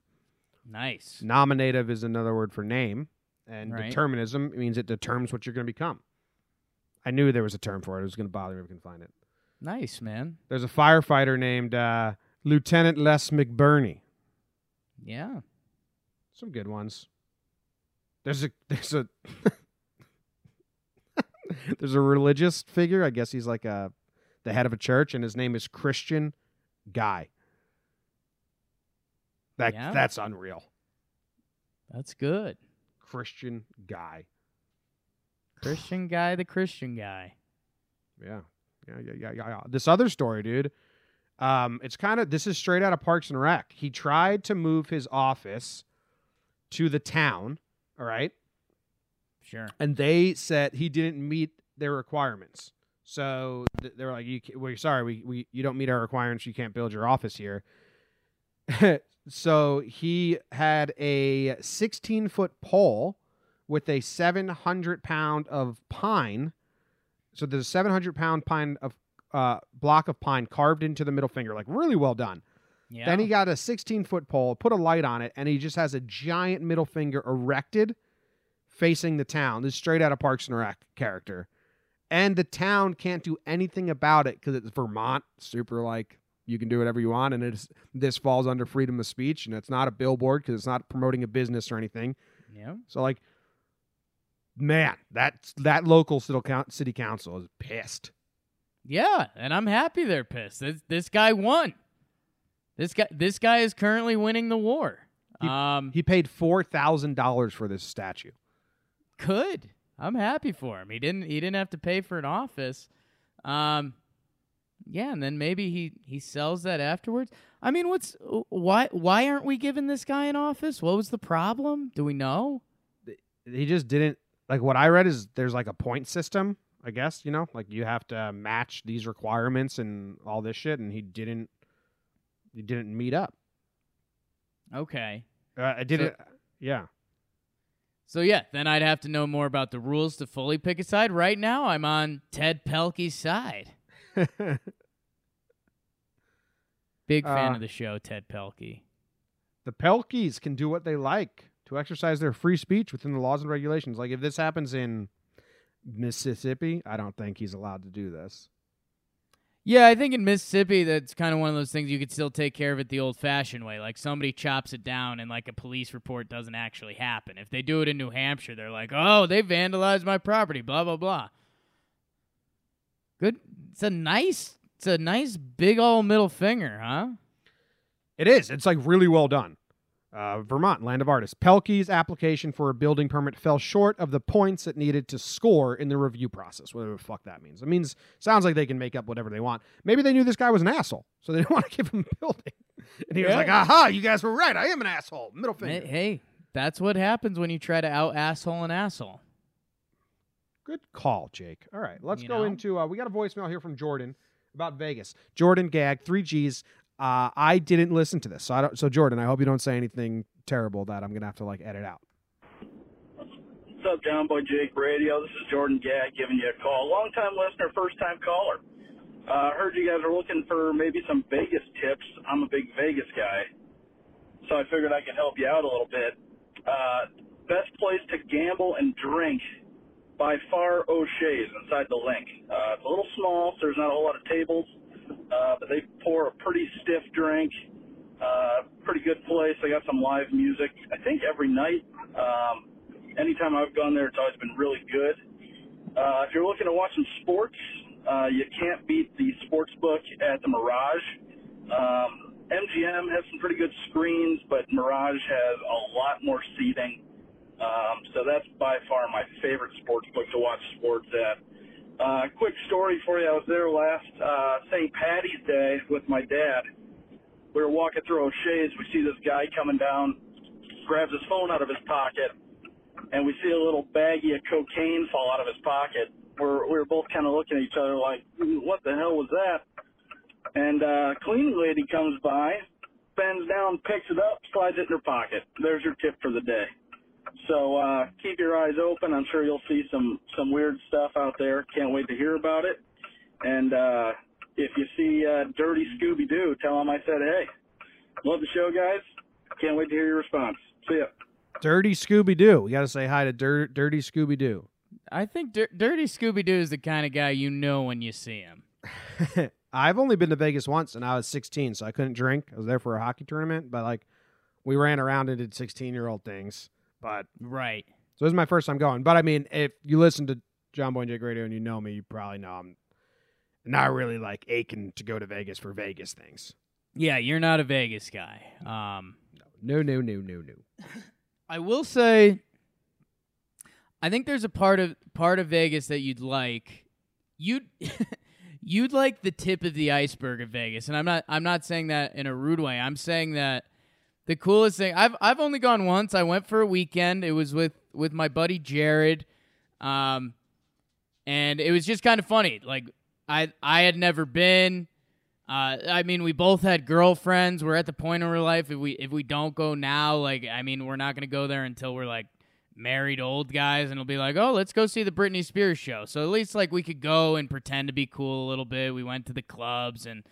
nice. Nominative is another word for name, and Right. determinism means it determines what you're going to become. I knew there was a term for it. It was going to bother me if I can find it. nice man There's a firefighter named uh, Lieutenant Les McBurney. yeah Some good ones. There's a (laughs) there's a (laughs) there's a religious figure. I guess he's like a the head of a church, and his name is Christian Guy. That Yeah. that's unreal. that's good Christian Guy. christian guy the christian guy Yeah. Yeah, yeah, yeah, yeah. This other story, dude. Um, it's kind of this is straight out of Parks and Rec. He tried to move his office to the town, all right? sure and they said he didn't meet their requirements. So th- they were like, "You, we're sorry, we, we you don't meet our requirements. You can't build your office here." (laughs) so he had a 16 foot pole with a 700 pound of pine. So there's a 700 pound pine of uh, block of pine carved into the middle finger, like really well done. yeah Then he got a 16 foot pole, put a light on it, and he just has a giant middle finger erected facing the town. This is straight out of Parks and Rec character. And the town can't do anything about it because it's Vermont, super like you can do whatever you want, and it's this falls under freedom of speech, and it's not a billboard because it's not promoting a business or anything. yeah So like, man, that that local city council is pissed. yeah and i'm happy they're pissed this, this guy won this guy this guy is currently winning the war He- um He paid four thousand dollars for this statue. Good. I'm happy for him. He didn't he didn't have to pay for an office. Um Yeah, and then maybe he he sells that afterwards. I mean, what's why why aren't we giving this guy an office? What was the problem? Do we know? He just didn't like what I read is there's like a point system, I guess, you know, like you have to match these requirements and all this shit and he didn't he didn't meet up. Okay. Uh, I didn't yeah. So yeah, then I'd have to know more about the rules to fully pick a side. Right now, I'm on Ted Pelkey's side. (laughs) Big fan Uh, of the show, Ted Pelkey. the Pelkeys can do what they like to exercise their free speech within the laws and regulations. Like if this happens in Mississippi, I don't think he's allowed to do this. Yeah, I think in Mississippi, that's kind of one of those things you could still take care of it the old-fashioned way. Like somebody chops it down, and like a police report doesn't actually happen. If they do it in New Hampshire, they're like, "Oh, they vandalized my property," blah blah blah. Good. It's a nice. It's a nice big old middle finger, huh? It is. It's like really well done. Uh, Vermont, land of artists. Pelkey's application for a building permit fell short of the points it needed to score in the review process. Whatever the fuck that means. It means sounds like they can make up whatever they want. Maybe they knew this guy was an asshole, so they (laughs) didn't want to give him a building. And he was like, "Aha! You guys were right. I am an asshole." Middle Hey, finger. hey, that's what happens when you try to out asshole an asshole. Good call, Jake. All right, let's You go know? into. Uh, we got a voicemail here from Jordan about Vegas. Jordan Gag, three G's. Uh, I didn't listen to this, so I don't. So Jordan, I hope you don't say anything terrible that I'm gonna have to like edit out. What's up, John Boy Jake Radio? This is Jordan Gag giving you a call. Long time listener, first time caller. Uh, heard you guys are looking for maybe some Vegas tips. I'm a big Vegas guy, so I figured I could help you out a little bit. Uh, best place to gamble and drink by far O'Shea's inside the LINQ. Uh, it's a little small, so there's not a whole lot of tables, uh, but they pour a pretty stiff drink. Uh, pretty good place. They got some live music. I think every night. Um, anytime I've gone there, it's always been really good. Uh, if you're looking to watch some sports, uh, you can't beat the sports book at the Mirage. Um, MGM has some pretty good screens, but Mirage has a lot more seating. Um, so that's by far my favorite sports book to watch sports at. Uh, quick story for you. I was there last uh, St. Patty's Day with my dad. We were walking through O'Shea's. We see this guy coming down, grabs his phone out of his pocket, and we see a little baggie of cocaine fall out of his pocket. We're, we were both kind of looking at each other like, what the hell was that? And uh, cleaning lady comes by, bends down, picks it up, slides it in her pocket. There's your tip for the day. So uh, keep your eyes open. I'm sure you'll see some some weird stuff out there. Can't wait to hear about it. And uh, if you see uh, Dirty Scooby Doo, tell him I said hey. Love the show, guys. Can't wait to hear your response. See ya. Dirty Scooby Doo. We got to say hi to Dir- Dirty Scooby Doo. I think Dir- Dirty Scooby Doo is the kind of guy you know when you see him. (laughs) I've only been to Vegas once, and I was 16, so I couldn't drink. I was there for a hockey tournament, but like we ran around and did 16 year old things. But Right. so this is my first time going. But I mean, if you listen to John Boy and Jake Radio and you know me, you probably know I'm not really like aching to go to Vegas for Vegas things. Yeah, you're not a Vegas guy. Um, No, no, no, no, no. (laughs) I will say, I think there's a part of part of Vegas that you'd like. You'd (laughs) you'd like the tip of the iceberg of Vegas, and I'm not I'm not saying that in a rude way. I'm saying that the coolest thing I've I've only gone once. I went for a weekend. It was with with my buddy Jared, um, and it was just kind of funny. Like I I had never been. Uh, I mean, we both had girlfriends. We're at the point in our life if we if we don't go now, like I mean, we're not gonna go there until we're like married old guys, and it'll be like, oh, let's go see the Britney Spears show. So at least like we could go and pretend to be cool a little bit. We went to the clubs, and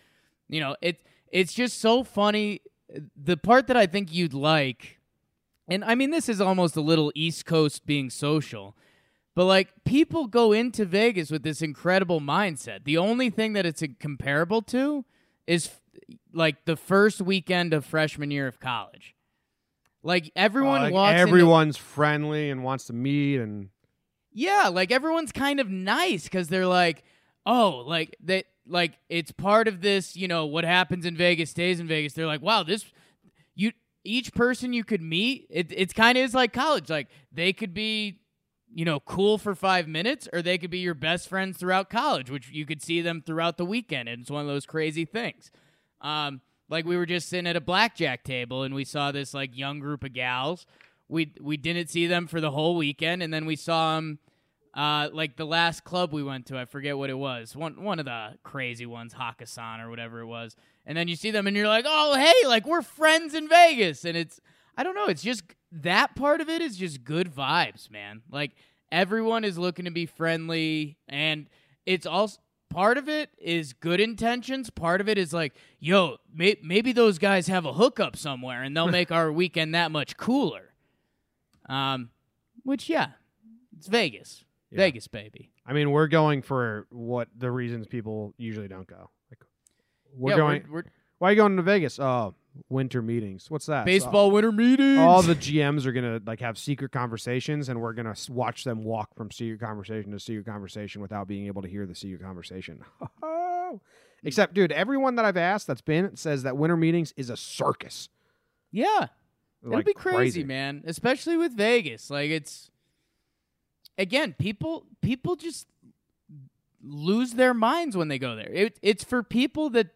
you know, it it's just so funny. The part that I think you'd like, and I mean, this is almost a little East Coast being social. But like people go into Vegas with this incredible mindset. The only thing that it's comparable to is f- like the first weekend of freshman year of college. Like everyone Like, walks into- everyone's friendly and wants to meet, and yeah, like everyone's kind of nice because they're like, oh, like that, like it's part of this. You know, what happens in Vegas stays in Vegas. They're like, wow, this, you, each person you could meet, it, it's kind of is like college. Like they could be, you know, cool for five minutes, or they could be your best friends throughout college, which you could see them throughout the weekend. And it's one of those crazy things. Um, like we were just sitting at a blackjack table and we saw this like young group of gals. We we didn't see them for the whole weekend, and then we saw them uh, like the last club we went to. I forget what it was. One one of the crazy ones, Hakkasan or whatever it was. And then you see them and you're like, oh hey, like we're friends in Vegas, and it's I don't know. It's just that part of it is just good vibes, man. Like everyone is looking to be friendly, and it's also part of it is good intentions. Part of it is like, yo, may- maybe those guys have a hookup somewhere, and they'll make our weekend that much cooler. Um, which yeah, it's Vegas, Yeah. Vegas, baby. I mean, we're going for what the reasons people usually don't go. Like, we're yeah, going. We're, we're why are you going to Vegas? Oh, winter meetings. What's that? So- baseball winter meetings. all the (laughs) GMs are gonna like have secret conversations, and we're gonna watch them walk from secret conversation to secret conversation without being able to hear the secret conversation. (laughs) Oh. Mm. Except, dude, everyone that I've asked that's been says that winter meetings is a circus. yeah, It'll Like, be crazy, man. Especially with Vegas. Like it's again, people people just lose their minds when they go there. It, it's for people that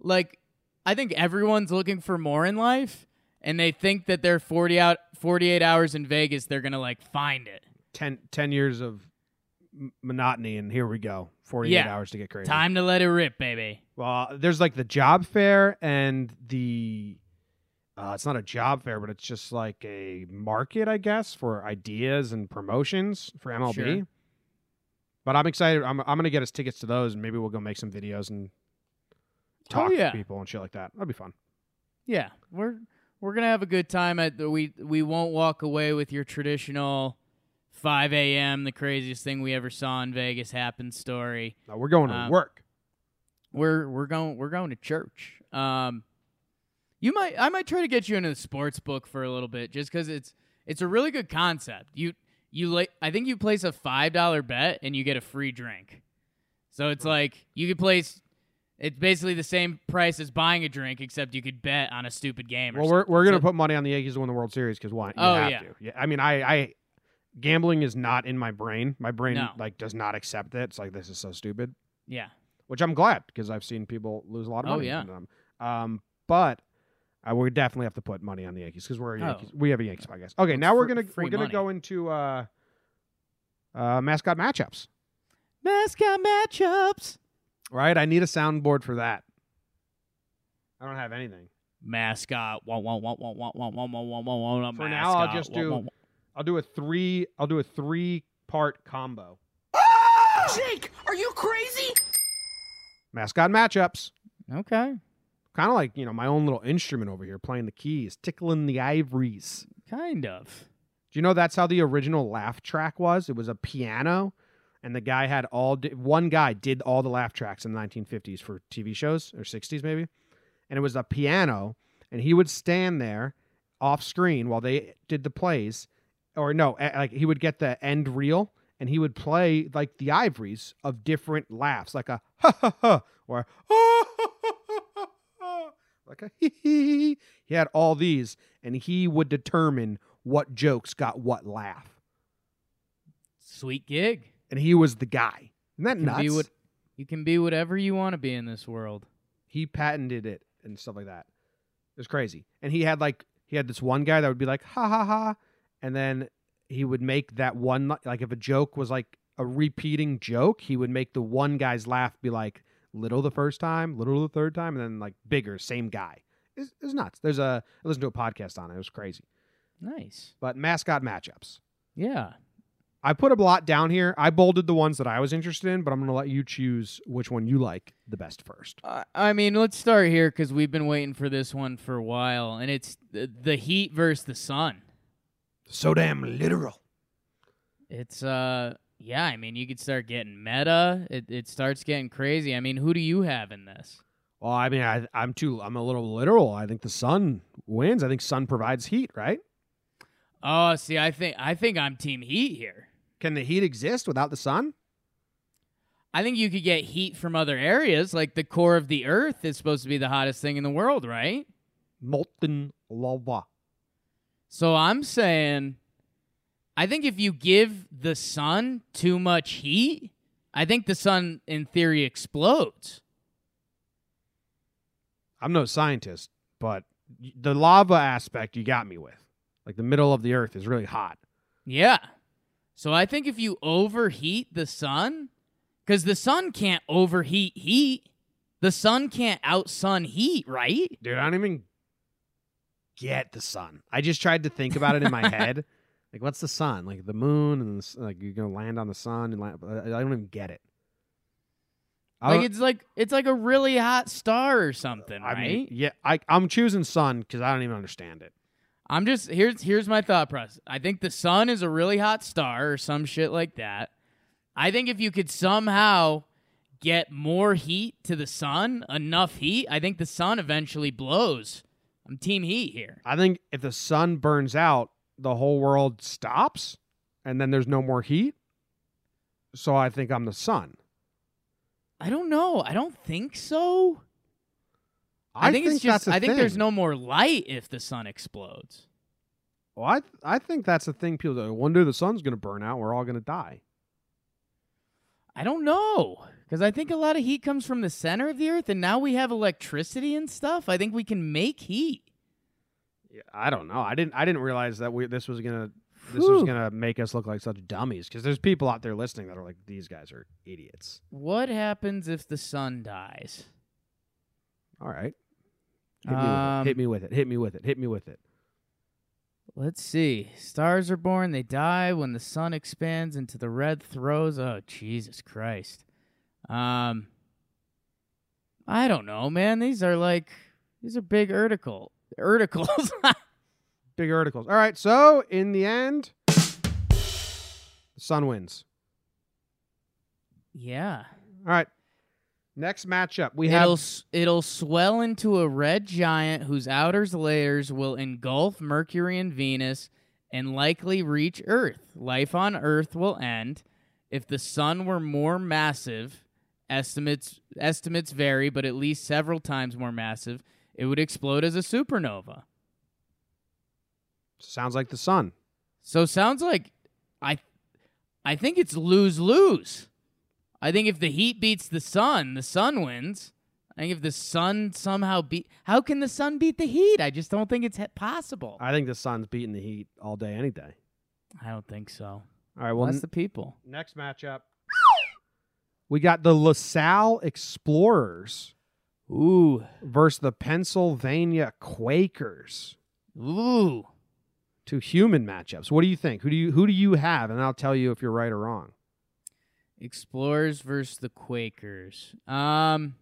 like I think everyone's looking for more in life and they think that they're 40 out 48 hours in Vegas they're going to like find it. 10, 10 years of monotony, and here we go. Forty-eight Yeah. hours to get crazy. Time to let it rip, baby. Well, there's like the job fair and the. Uh, it's not a job fair, but it's just like a market, I guess, for ideas and promotions for MLB. Sure. But I'm excited. I'm I'm gonna get us tickets to those, and maybe we'll go make some videos and talk Oh, yeah. to people and shit like that. That'd be fun. Yeah, we're we're gonna have a good time. At the, we we won't walk away with your traditional 5 a.m. the craziest thing we ever saw in Vegas happen story. No, we're going to Um, work. We're we're going we're going to church. Um, you might I might try to get you into the sports book for a little bit, just because it's it's a really good concept. You you like I think you place a five dollar bet and you get a free drink. So it's like you could place. It's basically the same price as buying a drink, except you could bet on a stupid game. Or Well, we're we're gonna So- put money on the Yankees to win the World Series because why? You Oh, have yeah. to. Yeah. I mean, I I gambling is not in my brain. My brain No. like does not accept it. It's like this is so stupid. Yeah. which I'm glad because I've seen people lose a lot of money. Oh, money. yeah. them. Um, but uh, we definitely have to put money on the Yankees because we're a Oh. We have a Yankees podcast. Okay, now we're gonna free we're gonna money. go into uh, uh, mascot matchups. Mascot matchups. Right, I need a soundboard for that. I don't have anything. Mascot. Wah, wah, wah, wah, wah, wah, wah, wah, wah, wah, wah, For now, I'll just do- wah, wah. I'll do a three. I'll do a three part combo. Jake, are you crazy? Mascot matchups. Okay. Kind of like you know my own little instrument over here, playing the keys, tickling the ivories. Kind of. Do you know that's how the original laugh track was? It was a piano, and the guy had all one guy did all the laugh tracks in the 1950s for TV shows or 60s maybe, and it was a piano, and he would stand there off screen while they did the plays, or no, like he would get the end reel and he would play like the ivories of different laughs, like a ha ha ha or ha ha, like a hee (laughs) hee hee. He had all these, and he would determine what jokes got what laugh, Sweet gig. and he was the guy. Isn't that You nuts? what you can be whatever you want to be in this world. he patented it and stuff like that. It was crazy. And he had like he had this one guy that would be like ha ha ha, and then he would make that one like if a joke was like a repeating joke, he would make the one guy's laugh be like little the first time, little the third time, and then like bigger, same guy. It's, it's nuts. There's a I listened to a podcast on it. It was crazy. Nice. But mascot matchups. Yeah. I put a lot down here. I bolded the ones that I was interested in, but I'm going to let you choose which one you like the best first. I I mean, let's start here because we've been waiting for this one for a while, and it's the, the Heat versus the Sun. So damn literal. It's uh, yeah. I mean, you could start getting meta. It it starts getting crazy. I mean, who do you have in this? Well, I mean, I, I'm too. I'm a little literal. I think the sun wins. I think sun provides heat. Right? Oh, see, I think I think I'm Team Heat here. Can the heat exist without the sun? I think you could get heat from other areas, like the core of the Earth is supposed to be the hottest thing in the world, right? Molten lava. So I'm saying I think if you give the sun too much heat, I think the sun in theory explodes. I'm no scientist, but the lava aspect you got me with. Like the middle of the earth is really hot. Yeah. So I think if you overheat the sun, because the sun can't overheat heat, the sun can't outsun heat, right? Dude, I don't even get the sun. I just tried to think about it in my (laughs) head. Like, what's the sun? Like the moon, and the, like you're gonna land on the sun, and land, I don't even get it. I Like it's like it's like a really hot star or something, I right? mean, yeah, I, I'm choosing sun because I don't even understand it. I'm just here's here's my thought process. I think the sun is a really hot star or some shit like that. I think if you could somehow get more heat to the sun, enough heat, I think the sun eventually blows. I'm team heat here. I think if the sun burns out, the whole world stops, and then there's no more heat. So I think I'm the sun. I don't know. I don't think so. I, think, it's just I think there's no more light if the sun explodes. Well, I I think that's the thing. People one day the sun's gonna burn out. We're all gonna die. I don't know. Because I think a lot of heat comes from the center of the earth, and now we have electricity and stuff. I think we can make heat. I don't know. I didn't. I didn't realize that we this was gonna this was gonna make us look like such dummies. Because there's people out there listening that are like, these guys are idiots. What happens if the sun dies? All right, hit me, Um, with it. hit me with it. Hit me with it. Hit me with it. Let's see. Stars are born, they die when the sun expands into the red throes. Oh, Jesus Christ. Um I don't know, man. These are like these are big article articles. (laughs) Big articles. All right. So in the end, the sun wins. yeah. All right. Next matchup, we it'll have s- it'll swell into a red giant whose outer layers will engulf Mercury and Venus and likely reach Earth. Life on Earth will end if the sun were more massive. Estimates estimates vary, but at least several times more massive. It would explode as a supernova. sounds like the sun. So sounds like I I think it's lose lose. I think if the heat beats the sun, the sun wins. I think if the sun somehow beat How can the sun beat the heat? I just don't think it's possible. I think the sun's beating the heat all day, any day. I don't think so. All right. Well, that's the people. next matchup, we got the LaSalle Explorers Ooh. versus the Pennsylvania Quakers. Ooh. Two human matchups. What do you think? Who do you who do you have? And I'll tell you if you're right or wrong. Explorers versus the Quakers. Um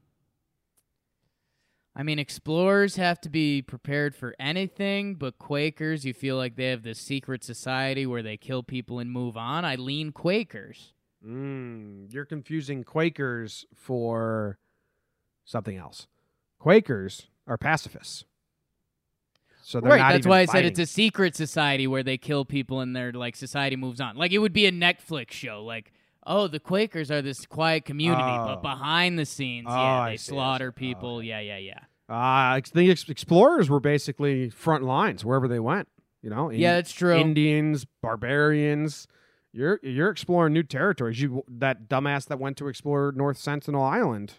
I mean, explorers have to be prepared for anything, but Quakers, you feel like they have this secret society where they kill people and move on. I lean Quakers. Mm, you're confusing Quakers for something else. Quakers are pacifists. So they're right, that's why I said it's a secret society where they kill people and their like society moves on. Like it would be a Netflix show, like oh, the Quakers are this quiet community, Oh. but behind the scenes, Oh, yeah, they slaughter. Oh, people. okay. Yeah, yeah, yeah. Uh, the ex- explorers were basically front lines wherever they went. You know, In- Yeah, that's true. Indians, barbarians. You're you're exploring new territories. You that dumbass that went to explore North Sentinel Island.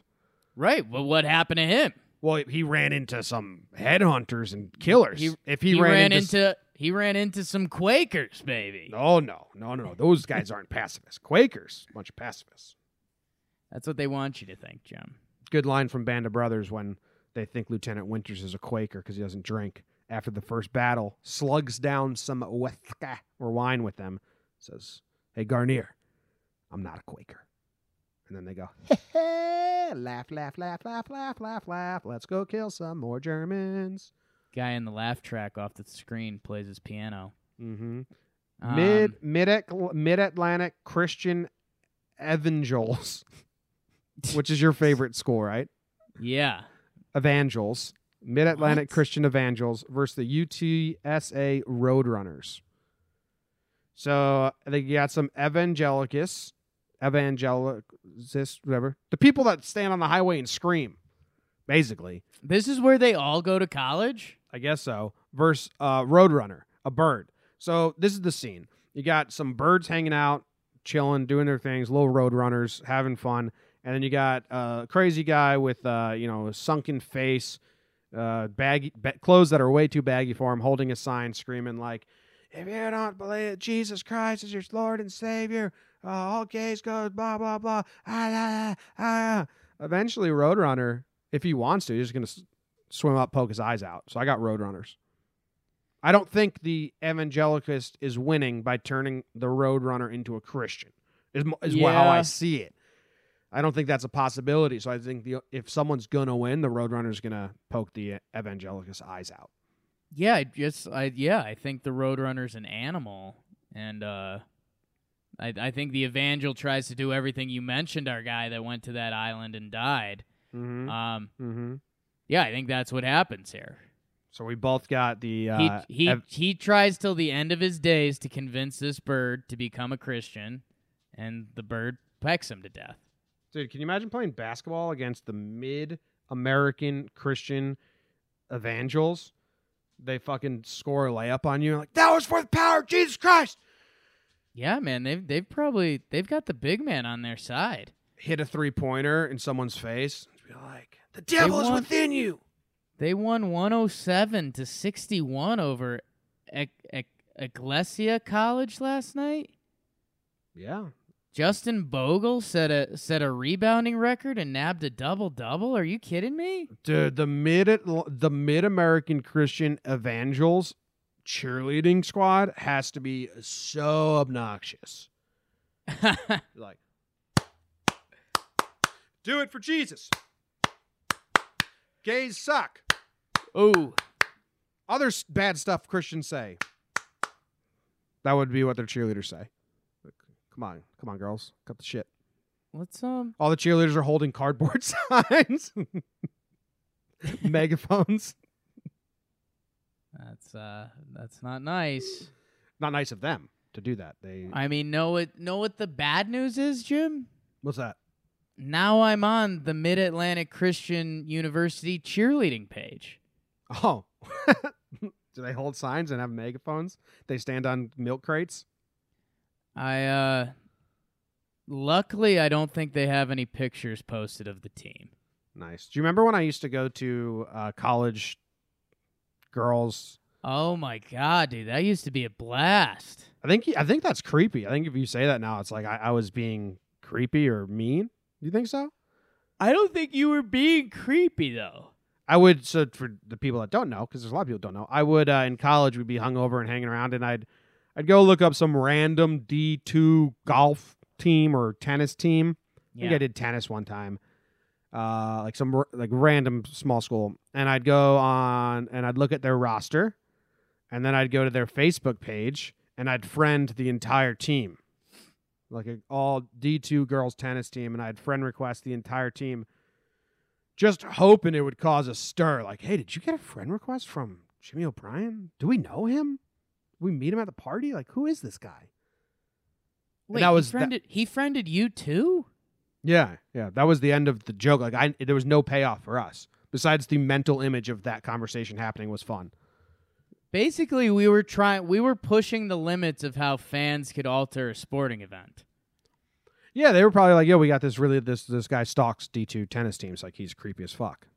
Right. Well, what happened to him? Well, he ran into some headhunters and killers. He, if he, he ran, into, he ran into some Quakers, baby. no, no, no, no, no. Those guys aren't pacifists. Quakers, bunch of pacifists. That's what they want you to think, Jim. Good line from Band of Brothers when they think Lieutenant Winters is a Quaker because he doesn't drink. After the first battle, slugs down some whiskey or wine with them. Says, "Hey Garnier, I'm not a Quaker." And then they go, (laughs) laugh, laugh, laugh, laugh, laugh, laugh, laugh. Let's go kill some more Germans. Guy in the laugh track off the screen plays his piano. Mm-hmm. Um, mid mid mid Atlantic Christian Evangels, (laughs) which is your favorite school, right? Yeah. Evangels, Mid Atlantic Christian Evangels versus the UTSA Roadrunners. So they got some evangelicus, evangelicus, whatever. The people that stand on the highway and scream, basically. This is where they all go to college? I guess so. Versus uh, Roadrunner, a bird. So this is the scene. You got some birds hanging out, chilling, doing their things, little road runners, having fun, and then you got a crazy guy with uh, you know a sunken face, uh, baggy ba- clothes that are way too baggy for him, holding a sign, screaming like, "If you don't believe Jesus Christ is your Lord and Savior, uh, all gays go blah blah blah." Ah, ah, ah, ah. Eventually, Roadrunner, if he wants to, he's just gonna s- swim up, poke his eyes out. So I got Roadrunners. I don't think the evangelicist is winning by turning the Roadrunner into a Christian. Is, mo- is wha- how I see it. I don't think that's a possibility. So I think the if someone's gonna win, the Roadrunner's gonna poke the evangelicist eyes out. Yeah, I just I yeah, I think the Roadrunner's an animal, and uh, I I think the Evangel tries to do everything you mentioned. Our guy that went to that island and died. Mm-hmm. Um, mm-hmm. yeah, I think that's what happens here. So we both got the uh, he he ev- he tries till the end of his days to convince this bird to become a Christian, and the bird pecks him to death. dude. Can you imagine playing basketball against the mid American Christian evangels? They fucking score a layup on you. Like that was for the power of Jesus Christ. Yeah, man, they've they've probably they've got the big man on their side. hit a three pointer in someone's face. Be like, the devil is within you. They won 107 to 61 over Ecclesia College last night. Yeah. Justin Bogle set a set a rebounding record and nabbed a double double. Are you kidding me? Dude, the mid the mid American Christian evangels cheerleading squad has to be so obnoxious. (laughs) like Do it for Jesus. Gays suck. oh, Other bad stuff Christians say. That would be what their cheerleaders say. Like, come on, come on, girls, cut the shit. let's um. All the cheerleaders are holding cardboard (laughs) signs, (laughs) megaphones. That's uh. That's not nice. Not nice of them to do that. They I mean, know what know what the bad news is, Jim? what's that? Now I'm on the Mid Atlantic Christian University cheerleading page. Oh, (laughs) do they hold signs and have megaphones? They stand on milk crates. I uh. Luckily, I don't think they have any pictures posted of the team. Nice. Do you remember when I used to go to uh, college girls? Oh my god, dude, that used to be a blast. I think I think that's creepy. I think if you say that now, it's like I, I was being creepy or mean. Do you think so? I don't think you were being creepy though. I would. So for the people that don't know, because there's a lot of people that don't know, I would uh, in college we'd be hungover and hanging around, and I'd I'd go look up some random D two golf team or tennis team. I think I did tennis one time, uh, like some r- like random small school, and I'd go on and I'd look at their roster, and then I'd go to their Facebook page and I'd friend the entire team, like a all D two girls tennis team, and I'd friend request the entire team, just hoping it would cause a stir. Like, hey, did you get a friend request from Jimmy O'Brien? Do we know him? Did we meet him at the party? Like, who is this guy? Wait, that was he that- he friended you too? Yeah, yeah, that was the end of the joke. Like, I there was no payoff for us besides the mental image of that conversation happening was fun. Basically, we were trying we were pushing the limits of how fans could alter a sporting event. Yeah, they were probably like, "Yo, we got this really this this guy stalks D two tennis teams. Like, he's creepy as fuck."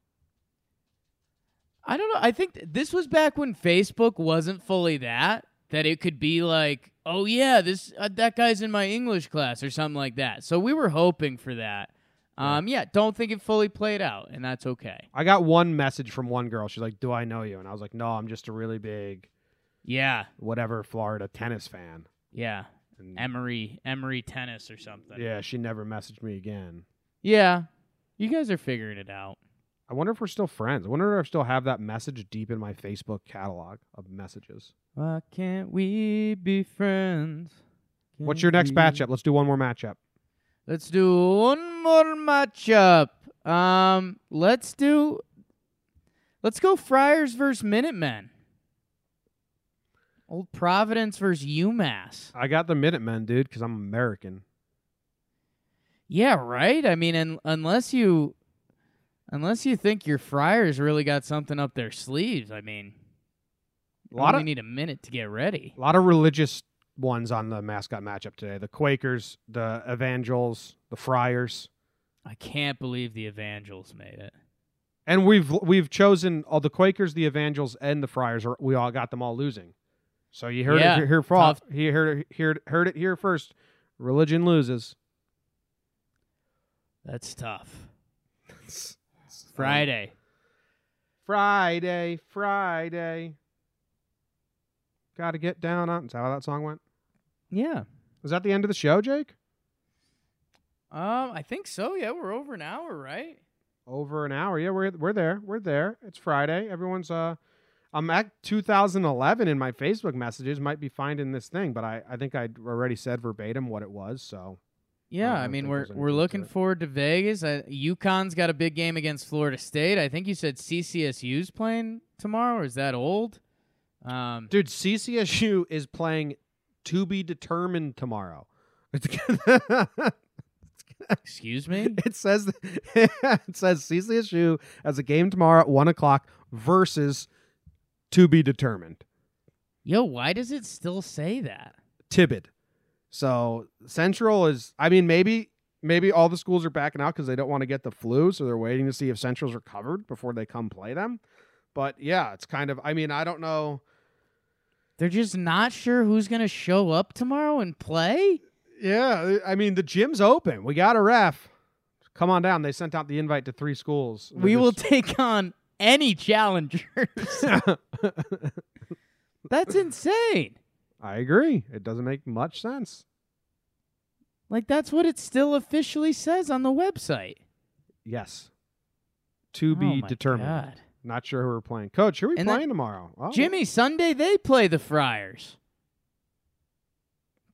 I don't know. I think th- this was back when Facebook wasn't fully that that it could be like, "Oh yeah, this uh, that guy's in my English class" or something like that. So we were hoping for that. Um yeah, don't think it fully played out and that's okay. I got one message from one girl. She's like, "Do I know you?" And I was like, "No, I'm just a really big Yeah. whatever Florida tennis fan." Yeah. And Emory Emory tennis or something. yeah, she never messaged me again. Yeah. You guys are figuring it out. I wonder if we're still friends. I wonder if I still have that message deep in my Facebook catalog of messages. Why can't we be friends? What's Can't your next we- matchup? Let's do one more matchup. Let's do one more matchup. Um, let's do. Let's go Friars versus Minutemen. Old Providence versus UMass. I got the Minutemen, dude, because I'm American. Yeah, right. I mean, un- unless you, unless you think your Friars really got something up their sleeves. I mean, A lot only of need a minute to get ready. a lot of religious ones on the mascot matchup today: the Quakers, the Evangels, the Friars, I can't believe the Evangels made it. and we've we've chosen all the Quakers, the Evangels, and the Friars. Are, we all got them all losing. So you heard Yeah, it here, you heard heard, heard it here first. Religion loses. That's tough. (laughs) Friday. Friday, Friday. Got to get down on. Is that how that song went? Yeah. Was that the end of the show, Jake? Um, I think so. Yeah, we're over an hour, right? Over an hour. Yeah, we're we're there. We're there. It's Friday. Everyone's uh I'm at 2011 in my Facebook messages. Might be finding this thing, but I I think I already said verbatim what it was. So Yeah, I I, mean we're we're looking it. forward to Vegas. Uh, UConn's got a big game against Florida State. I think you said CCSU's playing tomorrow. Or is that old? Um, dude, CCSU is playing to be determined tomorrow. (laughs) Excuse me. it says (laughs) it says CCSU has a game tomorrow at one o'clock versus to be determined. Yo, why does it still say that? Tibid. So Central is. I mean, maybe maybe all the schools are backing out because they don't want to get the flu, so they're waiting to see if Central's recovered before they come play them. But yeah, it's kind of. I mean, I don't know. They're just not sure who's gonna show up tomorrow and play. Yeah, I mean the gym's open. We got a ref. Come on down. They sent out the invite to three schools. We will (laughs) take on any challengers. (laughs) That's insane. I agree. It doesn't make much sense. Like that's what it still officially says on the website. Yes. To Oh be my determined. God. Not sure who we're playing. Coach, who are we And playing tomorrow? Oh, Jimmy, Sunday they play the Friars.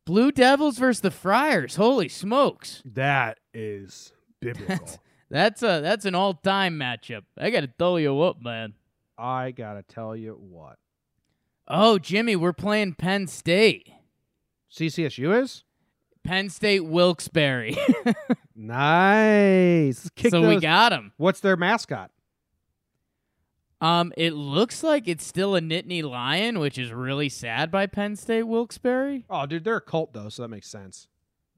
Blue Devils versus the Friars. Holy smokes. That is biblical. (laughs) That's that's a that's an all time matchup. I gotta tell you what, man. I gotta tell you what. Oh, Jimmy, we're playing Penn State. CCSU is Penn State Wilkes-Barre. (laughs) nice. Kick so we got him. What's their mascot? Um, it looks like it's still a Nittany Lion, which is really sad by Penn State Wilkes-Barre. Oh, dude, they're a cult though, so that makes sense.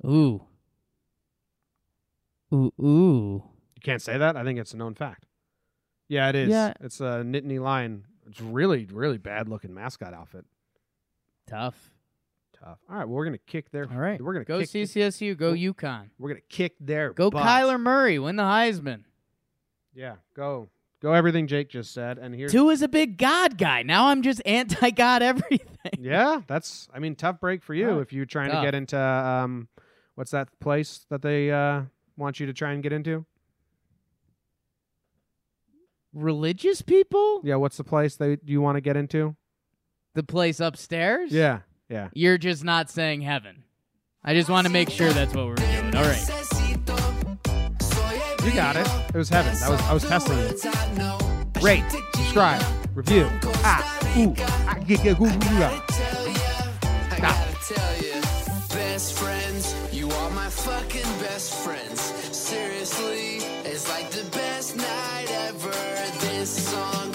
Ooh. Ooh, ooh. You can't say that. I think it's a known fact. Yeah, it is. Yeah. It's a Nittany Lion. It's really, really bad looking mascot outfit. Tough. Tough. All right, well, we're gonna kick their. All right. we're gonna go CCSU. Go UConn. We're gonna kick their. Go butts. Kyler Murray. Win the Heisman. Yeah, go, go. Everything Jake just said, and here Two is a big God guy. Now I'm just (laughs) anti God everything. Yeah, that's. I mean, tough break for you right. if you're trying Tough. to get into um, what's that place that they uh want you to try and get into? Religious people? Yeah, what's the place that you want to get into? The place upstairs? Yeah, yeah. You're just not saying heaven. I just want to make sure that's what we're doing. All right. You got it. It was heaven. That was I was testing it. Rate, subscribe, review. Ah, ooh, ah, yeah, yeah, ooh, tell you, best friends, you are my fucking best friends. Seriously, it's like the best night ever. This song,